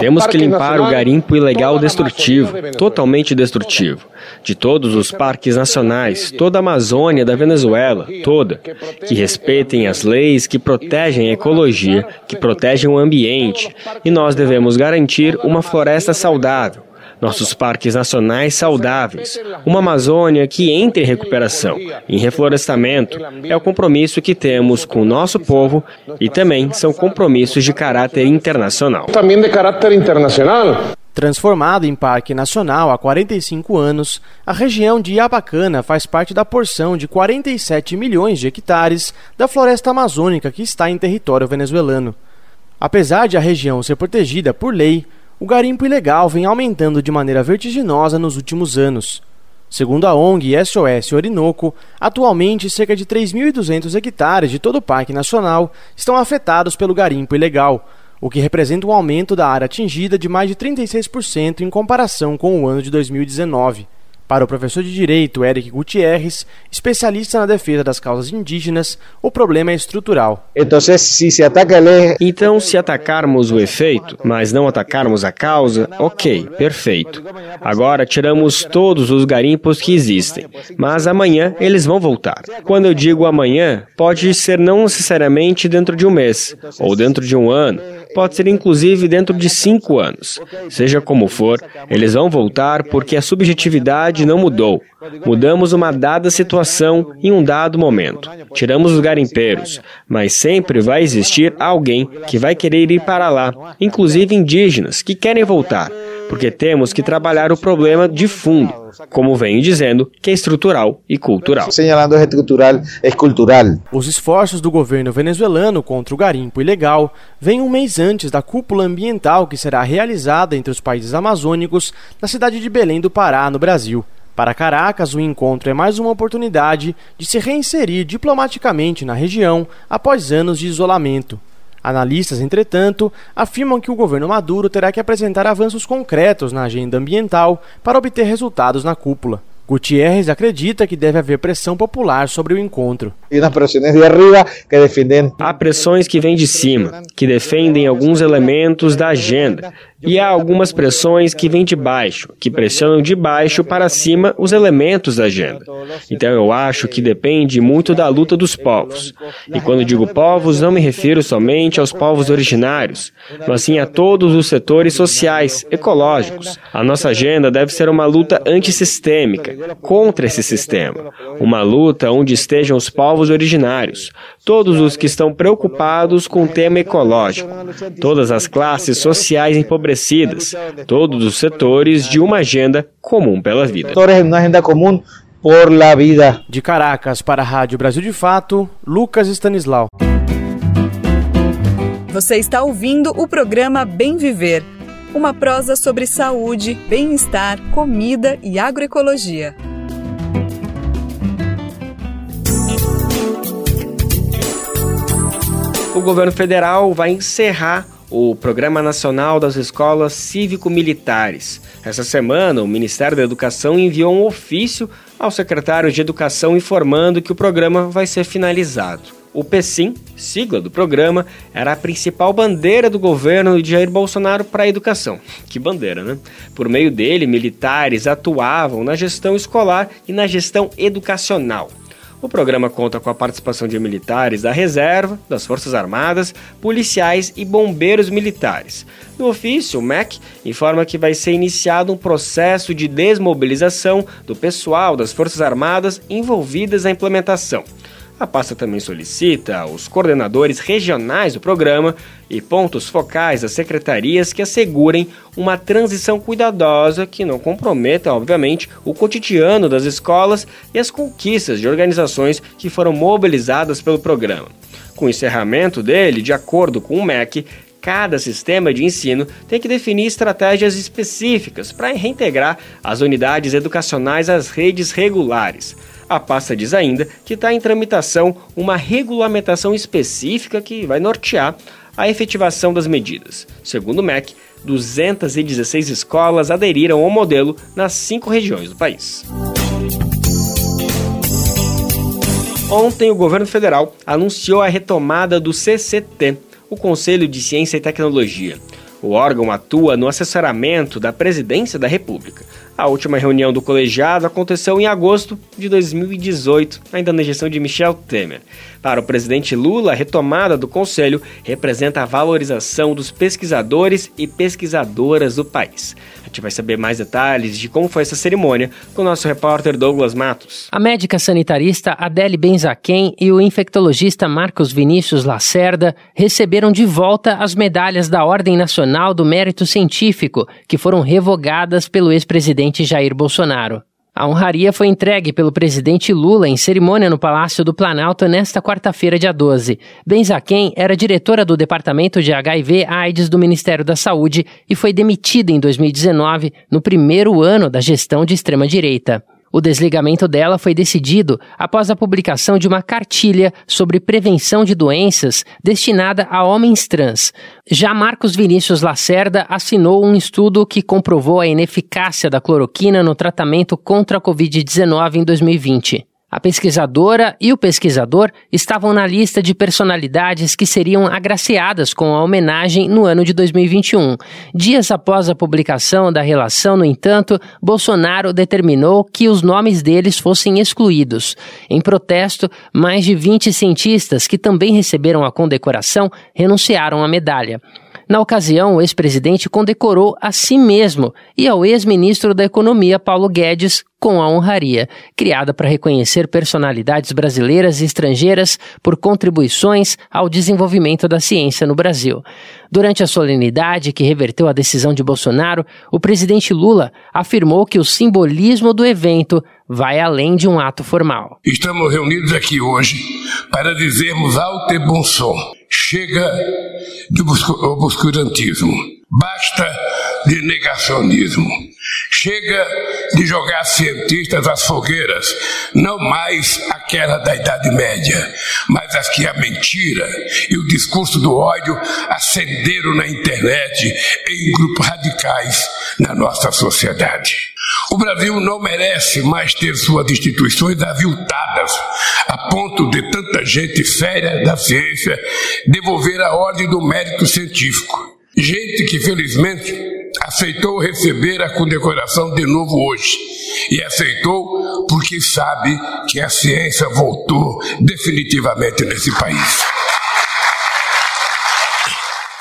Temos que limpar o garimpo ilegal destrutivo, totalmente destrutivo, de todos os parques nacionais, toda a Amazônia da Venezuela, toda, que respeitem as leis, que protegem a ecologia, que protegem o ambiente, e nós devemos garantir uma floresta saudável nossos parques nacionais saudáveis, uma Amazônia que entre em recuperação, em reflorestamento, é o compromisso que temos com o nosso povo e também são compromissos de caráter internacional. Também de caráter internacional. Transformado em Parque Nacional há 45 anos, a região de Iabacana faz parte da porção de 47 milhões de hectares da floresta amazônica que está em território venezuelano. Apesar de a região ser protegida por lei, o garimpo ilegal vem aumentando de maneira vertiginosa nos últimos anos. Segundo a ONG SOS Orinoco, atualmente cerca de 3.200 hectares de todo o Parque Nacional estão afetados pelo garimpo ilegal, o que representa um aumento da área atingida de mais de 36% em comparação com o ano de 2019. Para o professor de Direito Eric Gutierrez, especialista na defesa das causas indígenas, o problema é estrutural. Então, se atacarmos o efeito, mas não atacarmos a causa, ok, perfeito. Agora tiramos todos os garimpos que existem, mas amanhã eles vão voltar. Quando eu digo amanhã, pode ser não necessariamente dentro de um mês, ou dentro de um ano, pode ser inclusive dentro de cinco anos. Seja como for, eles vão voltar porque a subjetividade não mudou. Mudamos uma dada situação em um dado momento. Tiramos os garimpeiros, mas sempre vai existir alguém que vai querer ir para lá, inclusive indígenas que querem voltar. Porque temos que trabalhar o problema de fundo, como venho dizendo, que é estrutural e cultural. Señalando é estrutural, é cultural. Os esforços do governo venezuelano contra o garimpo ilegal vêm um mês antes da cúpula ambiental que será realizada entre os países amazônicos na cidade de Belém do Pará, no Brasil. Para Caracas, o encontro é mais uma oportunidade de se reinserir diplomaticamente na região após anos de isolamento. Analistas, entretanto, afirmam que o governo Maduro terá que apresentar avanços concretos na agenda ambiental para obter resultados na cúpula. Gutierrez acredita que deve haver pressão popular sobre o encontro. Há pressões que vêm de cima, que defendem alguns elementos da agenda, e há algumas pressões que vêm de baixo, que pressionam de baixo para cima os elementos da agenda. Então eu acho que depende muito da luta dos povos. E quando digo povos, não me refiro somente aos povos originários, mas sim a todos os setores sociais, ecológicos. A nossa agenda deve ser uma luta antissistêmica, contra esse sistema. Uma luta onde estejam os povos originários, todos os que estão preocupados com o tema ecológico, todas as classes sociais empobrecidas todos os setores de uma agenda comum pela vida. Uma agenda comum por la vida. De Caracas para a Rádio Brasil de Fato, Lucas Stanislau. Você está ouvindo o programa Bem Viver, uma prosa sobre saúde, bem-estar, comida e agroecologia. O governo federal vai encerrar o Programa Nacional das Escolas Cívico-Militares. Essa semana, o Ministério da Educação enviou um ofício ao secretário de Educação informando que o programa vai ser finalizado. O PSIM, sigla do programa, era a principal bandeira do governo de Jair Bolsonaro para a educação. Que bandeira, né? Por meio dele, militares atuavam na gestão escolar e na gestão educacional. O programa conta com a participação de militares da reserva, das Forças Armadas, policiais e bombeiros militares. No ofício, o MEC informa que vai ser iniciado um processo de desmobilização do pessoal das Forças Armadas envolvidas na implementação. A pasta também solicita aos coordenadores regionais do programa e pontos focais das secretarias que assegurem uma transição cuidadosa que não comprometa, obviamente, o cotidiano das escolas e as conquistas de organizações que foram mobilizadas pelo programa. Com o encerramento dele, de acordo com o MEC, cada sistema de ensino tem que definir estratégias específicas para reintegrar as unidades educacionais às redes regulares. A pasta diz ainda que está em tramitação uma regulamentação específica que vai nortear a efetivação das medidas. Segundo o MEC, 216 escolas aderiram ao modelo nas cinco regiões do país. Ontem, o governo federal anunciou a retomada do CCT, o Conselho de Ciência e Tecnologia. O órgão atua no assessoramento da Presidência da República. A última reunião do colegiado aconteceu em agosto de 2018, ainda na gestão de Michel Temer. Para o presidente Lula, a retomada do conselho representa a valorização dos pesquisadores e pesquisadoras do país. A gente vai saber mais detalhes de como foi essa cerimônia com o nosso repórter Douglas Matos. A médica sanitarista Adele Benzaquem e o infectologista Marcos Vinícius Lacerda receberam de volta as medalhas da Ordem Nacional do Mérito Científico, que foram revogadas pelo ex-presidente Jair Bolsonaro. A honraria foi entregue pelo presidente Lula em cerimônia no Palácio do Planalto nesta quarta-feira, dia 12. Benzaquem era diretora do Departamento de HIV-AIDS do Ministério da Saúde e foi demitida em 2019, no primeiro ano da gestão de extrema-direita. O desligamento dela foi decidido após a publicação de uma cartilha sobre prevenção de doenças destinada a homens trans. Já Marcos Vinícius Lacerda assinou um estudo que comprovou a ineficácia da cloroquina no tratamento contra a Covid-19 em 2020. A pesquisadora e o pesquisador estavam na lista de personalidades que seriam agraciadas com a homenagem no ano de 2021. Dias após a publicação da relação, no entanto, Bolsonaro determinou que os nomes deles fossem excluídos. Em protesto, mais de 20 cientistas que também receberam a condecoração renunciaram à medalha. Na ocasião, o ex-presidente condecorou a si mesmo e ao ex-ministro da Economia, Paulo Guedes, com a honraria, criada para reconhecer personalidades brasileiras e estrangeiras por contribuições ao desenvolvimento da ciência no Brasil. Durante a solenidade que reverteu a decisão de Bolsonaro, o presidente Lula afirmou que o simbolismo do evento vai além de um ato formal. Estamos reunidos aqui hoje para dizermos alto e bom som: chega de obscurantismo, basta de negacionismo. Chega de jogar cientistas às fogueiras, não mais aquela da Idade Média, mas as que a mentira e o discurso do ódio acenderam na internet em grupos radicais na nossa sociedade. O Brasil não merece mais ter suas instituições aviltadas, a ponto de tanta gente séria da ciência devolver a ordem do mérito científico. Gente que, felizmente, aceitou receber a condecoração de novo hoje. E aceitou porque sabe que a ciência voltou definitivamente nesse país.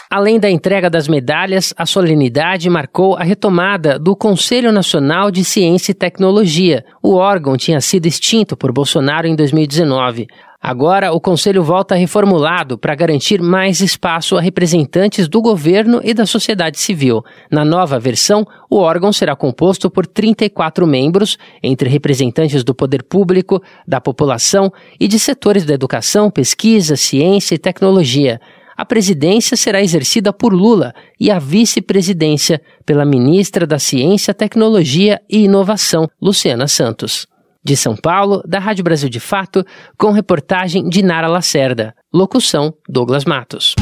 Além da entrega das medalhas, a solenidade marcou a retomada do Conselho Nacional de Ciência e Tecnologia. O órgão tinha sido extinto por Bolsonaro em 2019. Agora, o Conselho volta reformulado para garantir mais espaço a representantes do governo e da sociedade civil. Na nova versão, o órgão será composto por 34 membros, entre representantes do poder público, da população e de setores da educação, pesquisa, ciência e tecnologia. A presidência será exercida por Lula e a vice-presidência pela ministra da Ciência, Tecnologia e Inovação, Luciana Santos. De São Paulo, da Rádio Brasil de Fato, com reportagem de Nara Lacerda. Locução: Douglas Matos.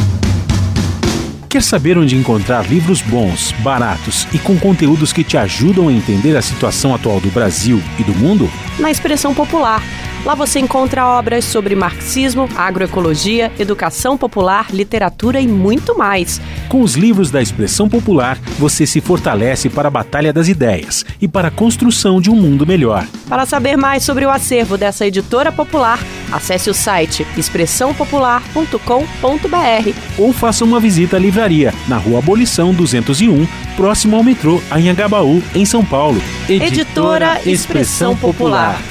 Quer saber onde encontrar livros bons, baratos e com conteúdos que te ajudam a entender a situação atual do Brasil e do mundo? Na expressão popular Lá você encontra obras sobre marxismo, agroecologia, educação popular, literatura e muito mais. Com os livros da expressão popular, você se fortalece para a batalha das ideias e para a construção de um mundo melhor. Para saber mais sobre o acervo dessa editora popular, acesse o site expressãopopular.com.br ou faça uma visita à livraria na Rua Abolição 201, próximo ao metrô Anhangabaú, em São Paulo. Editora, editora Expressão Popular.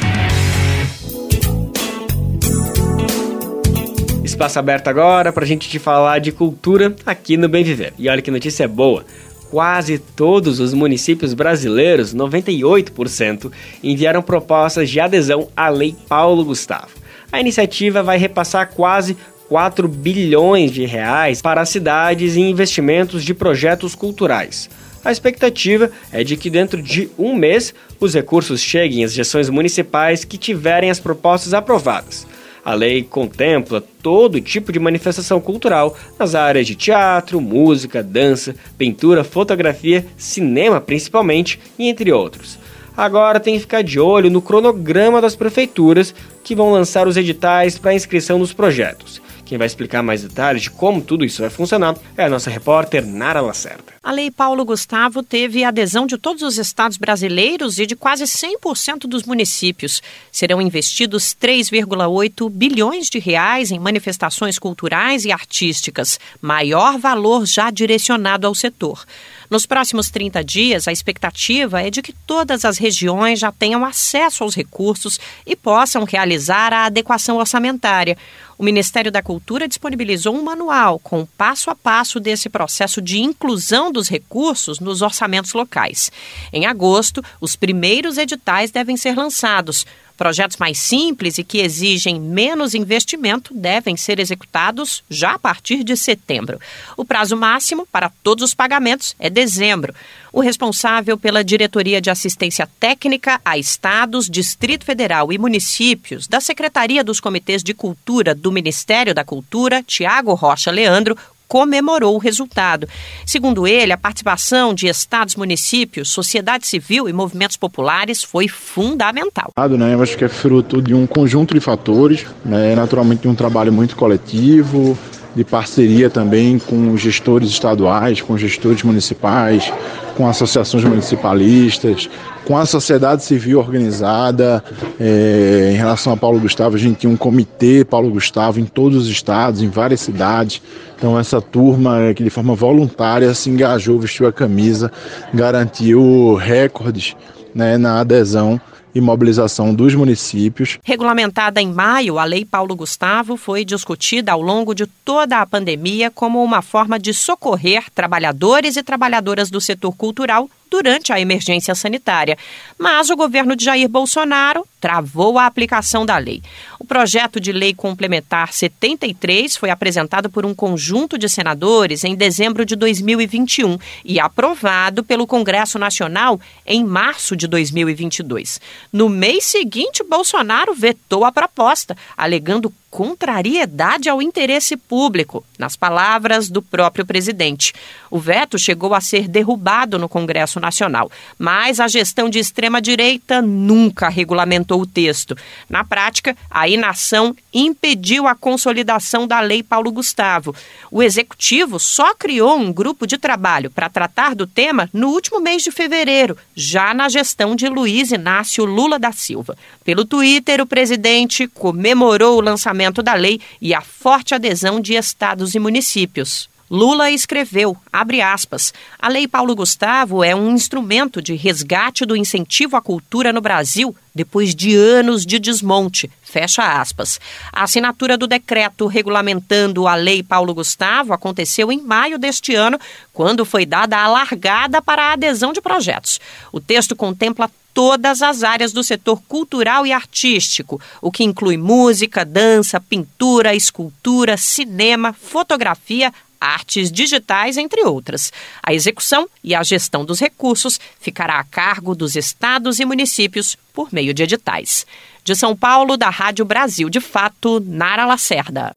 Espaço aberto agora para a gente te falar de cultura aqui no Bem Viver. E olha que notícia boa! Quase todos os municípios brasileiros, 98%, enviaram propostas de adesão à Lei Paulo Gustavo. A iniciativa vai repassar quase 4 bilhões de reais para cidades em investimentos de projetos culturais. A expectativa é de que dentro de um mês os recursos cheguem às gestões municipais que tiverem as propostas aprovadas. A lei contempla todo tipo de manifestação cultural nas áreas de teatro, música, dança, pintura, fotografia, cinema principalmente e entre outros. Agora tem que ficar de olho no cronograma das prefeituras que vão lançar os editais para inscrição dos projetos. Quem vai explicar mais detalhes de como tudo isso vai funcionar é a nossa repórter Nara Lacerda. A Lei Paulo Gustavo teve adesão de todos os estados brasileiros e de quase 100% dos municípios. Serão investidos 3,8 bilhões de reais em manifestações culturais e artísticas, maior valor já direcionado ao setor. Nos próximos 30 dias, a expectativa é de que todas as regiões já tenham acesso aos recursos e possam realizar a adequação orçamentária. O Ministério da Cultura disponibilizou um manual com o passo a passo desse processo de inclusão dos recursos nos orçamentos locais. Em agosto, os primeiros editais devem ser lançados. Projetos mais simples e que exigem menos investimento devem ser executados já a partir de setembro. O prazo máximo para todos os pagamentos é dezembro. O responsável pela Diretoria de Assistência Técnica a Estados, Distrito Federal e Municípios da Secretaria dos Comitês de Cultura do Ministério da Cultura, Tiago Rocha Leandro, comemorou o resultado. Segundo ele, a participação de estados, municípios, sociedade civil e movimentos populares foi fundamental. Né, eu acho que é fruto de um conjunto de fatores, né, naturalmente de um trabalho muito coletivo, de parceria também com gestores estaduais, com gestores municipais, com associações municipalistas, com a sociedade civil organizada. É, em relação a Paulo Gustavo, a gente tinha um comitê Paulo Gustavo em todos os estados, em várias cidades. Então essa turma que de forma voluntária se engajou, vestiu a camisa, garantiu recordes né, na adesão e mobilização dos municípios. Regulamentada em maio, a Lei Paulo Gustavo foi discutida ao longo de toda a pandemia como uma forma de socorrer trabalhadores e trabalhadoras do setor cultural durante a emergência sanitária. Mas o governo de Jair Bolsonaro travou a aplicação da lei. O projeto de lei complementar 73 foi apresentado por um conjunto de senadores em dezembro de 2021 e aprovado pelo Congresso Nacional em março de 2022. No mês seguinte, Bolsonaro vetou a proposta, alegando contrariedade ao interesse público, nas palavras do próprio presidente. O veto chegou a ser derrubado no Congresso Nacional, mas a gestão de extrema-direita nunca regulamentou o texto. Na prática, a inação impediu a consolidação da Lei Paulo Gustavo. O executivo só criou um grupo de trabalho para tratar do tema no último mês de fevereiro, já na gestão de Luiz Inácio Lula da Silva. Pelo Twitter, o presidente comemorou o lançamento da lei e a forte adesão de estados e municípios. Lula escreveu, abre aspas, a Lei Paulo Gustavo é um instrumento de resgate do incentivo à cultura no Brasil depois de anos de desmonte, fecha aspas. A assinatura do decreto regulamentando a Lei Paulo Gustavo aconteceu em maio deste ano, quando foi dada a largada para a adesão de projetos. O texto contempla todas as áreas do setor cultural e artístico, o que inclui música, dança, pintura, escultura, cinema, fotografia, artes digitais, entre outras. A execução e a gestão dos recursos ficará a cargo dos estados e municípios por meio de editais. De São Paulo, da Rádio Brasil de Fato, Nara Lacerda.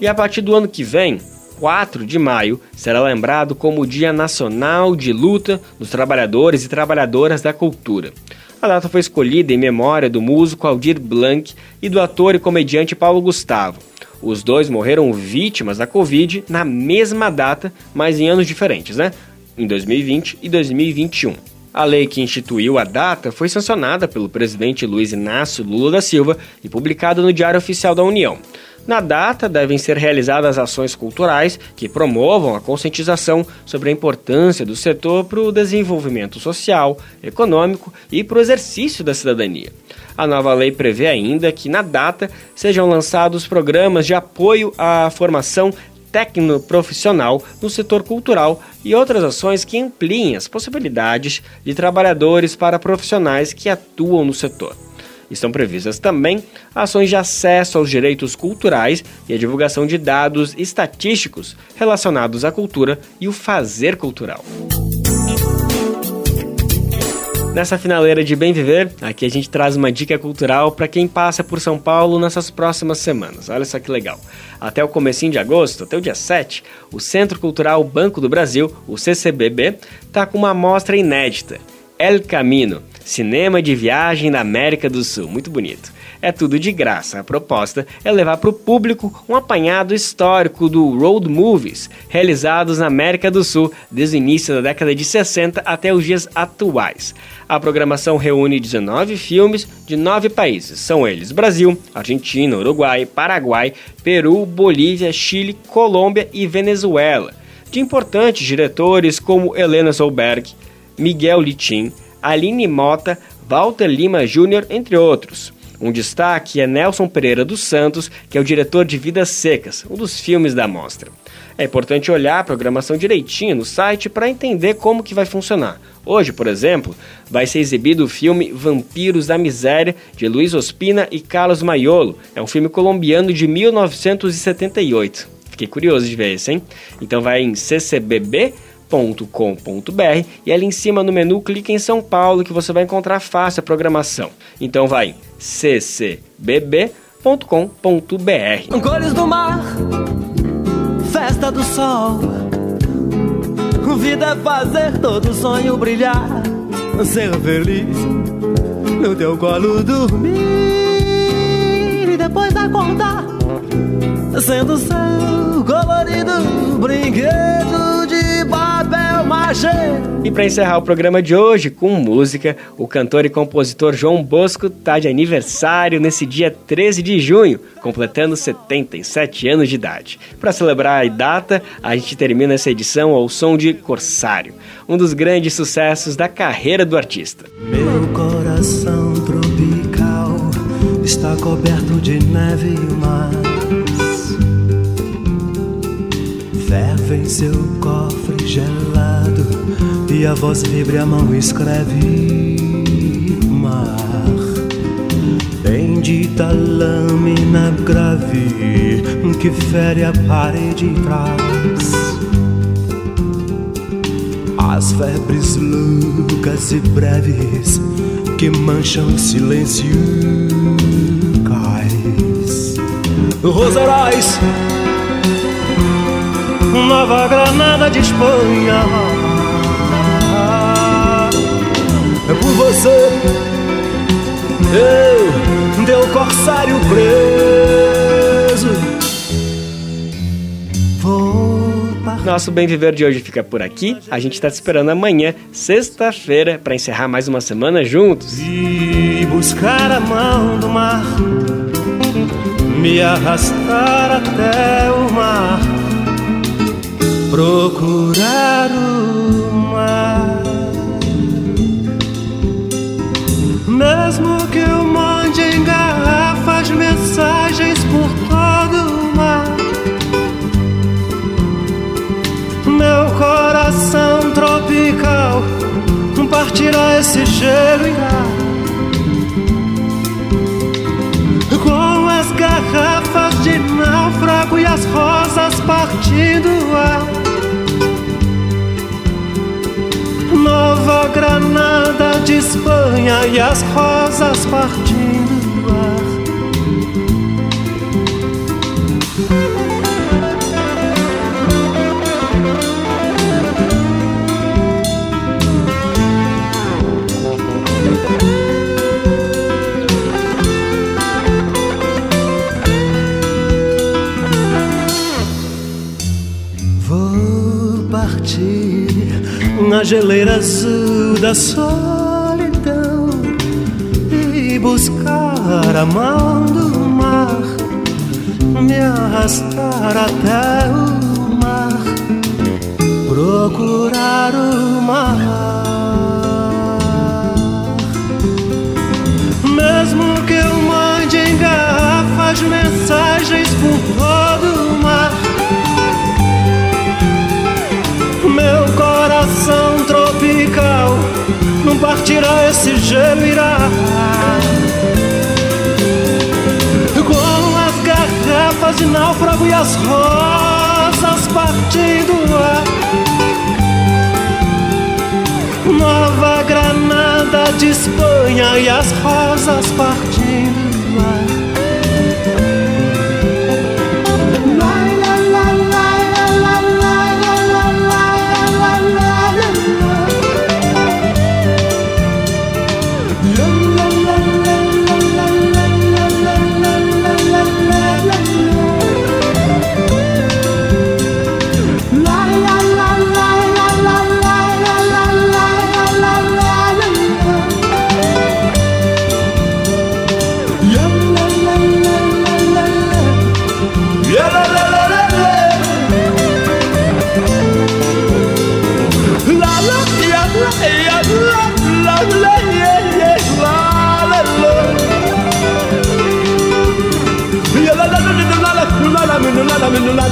E a partir do ano que vem, 4 de maio será lembrado como o Dia Nacional de Luta dos Trabalhadores e Trabalhadoras da Cultura. A data foi escolhida em memória do músico Aldir Blanc e do ator e comediante Paulo Gustavo. Os dois morreram vítimas da Covid na mesma data, mas em anos diferentes, né? Em 2020 e 2021. A lei que instituiu a data foi sancionada pelo presidente Luiz Inácio Lula da Silva e publicada no Diário Oficial da União. Na data, devem ser realizadas ações culturais que promovam a conscientização sobre a importância do setor para o desenvolvimento social, econômico e para o exercício da cidadania. A nova lei prevê ainda que, na data, sejam lançados programas de apoio à formação técnico-profissional no setor cultural e outras ações que ampliem as possibilidades de trabalhadores para profissionais que atuam no setor. Estão previstas também ações de acesso aos direitos culturais e a divulgação de dados estatísticos relacionados à cultura e o fazer cultural. Nessa finaleira de Bem Viver, aqui a gente traz uma dica cultural para quem passa por São Paulo nessas próximas semanas. Olha só que legal. Até o comecinho de agosto, até o dia 7, o Centro Cultural Banco do Brasil, o CCBB, está com uma amostra inédita. El Camino, Cinema de Viagem na América do Sul. Muito bonito. É tudo de graça. A proposta é levar para o público um apanhado histórico do road movies realizados na América do Sul desde o início da década de 60 até os dias atuais. A programação reúne 19 filmes de nove países. São eles Brasil, Argentina, Uruguai, Paraguai, Peru, Bolívia, Chile, Colômbia e Venezuela. De importantes diretores como Helena Solberg, Miguel Litin, Aline Mota, Walter Lima Jr., entre outros. Um destaque é Nelson Pereira dos Santos, que é o diretor de Vidas Secas, um dos filmes da mostra. É importante olhar a programação direitinho no site para entender como que vai funcionar. Hoje, por exemplo, vai ser exibido o filme Vampiros da Miséria, de Luiz Ospina e Carlos Maiolo. É um filme colombiano de 1978. Fiquei curioso de ver esse, hein? Então vai em ccbb com.br e ali em cima no menu clique em São Paulo que você vai encontrar fácil a programação. Então vai ccbb.com.br. Cores do mar, festa do sol. Vida é fazer todo sonho brilhar, ser feliz no teu colo dormir e depois acordar sendo seu colorido brinquedo exagero. E para encerrar o programa de hoje com música, o cantor e compositor João Bosco está de aniversário nesse dia 13 de junho, completando 77 anos de idade. Para celebrar a data, a gente termina essa edição ao som de Corsário, um dos grandes sucessos da carreira do artista. Meu coração tropical está coberto de neve e mar. Ferve em seu cofre gelado e a voz vibra a mão escreve mar. Bendita lâmina grave que fere a parede de trás. As febres loucas e breves que mancham silêncio cais. Roserais Nova Granada de Espanha. É por você, eu, teu corsário preso. Nosso Bem Viver de hoje fica por aqui. A gente está te esperando amanhã, sexta-feira, para encerrar mais uma semana juntos. E buscar a mão do mar, me arrastar até o mar procurar o mar. Mesmo que eu mande em garrafas mensagens por todo o mar, meu coração tropical partirá esse gelo irá. Com e as rosas partindo o ar. Nova Granada de Espanha e as rosas partindo geleira azul da solidão e buscar a mão do mar, me arrastar até o mar, procurar o mar. Mesmo que eu mande em garrafas mensagens por coração tropical não partirá esse gelo irá com as garrafas de náufrago e as rosas partindo ar? Nova Granada de Espanha e as rosas partindo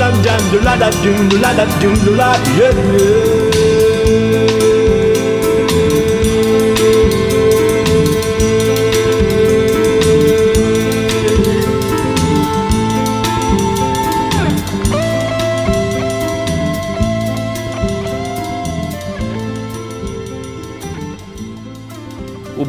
dam dam, do la da doom, do la da doom, do la yeah. yeah.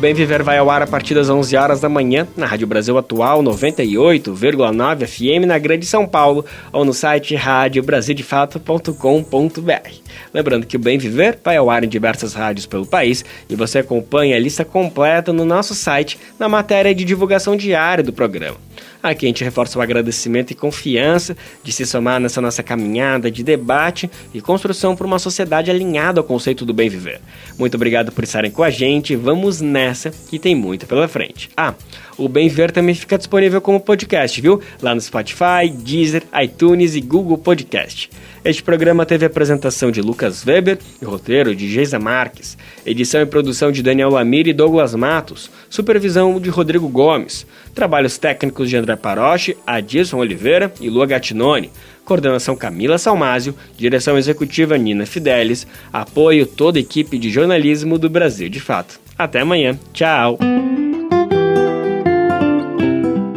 Bem Viver vai ao ar a partir das 11 horas da manhã na Rádio Brasil Atual 98,9 FM na Grande São Paulo ou no site radiobrasildefato.com.br. Lembrando que o Bem Viver vai ao ar em diversas rádios pelo país e você acompanha a lista completa no nosso site na matéria de divulgação diária do programa. Aqui a gente reforça o agradecimento e confiança de se somar nessa nossa caminhada de debate e construção para uma sociedade alinhada ao conceito do bem viver. Muito obrigado por estarem com a gente. Vamos nessa que tem muito pela frente. Ah, o Bem Viver também fica disponível como podcast, viu? Lá no Spotify, Deezer, iTunes e Google Podcast. Este programa teve apresentação de Lucas Weber e roteiro de Geisa Marques, edição e produção de Daniel Lamir e Douglas Matos, supervisão de Rodrigo Gomes, trabalhos técnicos de André Paroche, Adilson Oliveira e Lua Gattinone, coordenação Camila Salmásio, direção executiva Nina Fidelis, apoio toda a equipe de jornalismo do Brasil de Fato. Até amanhã, tchau!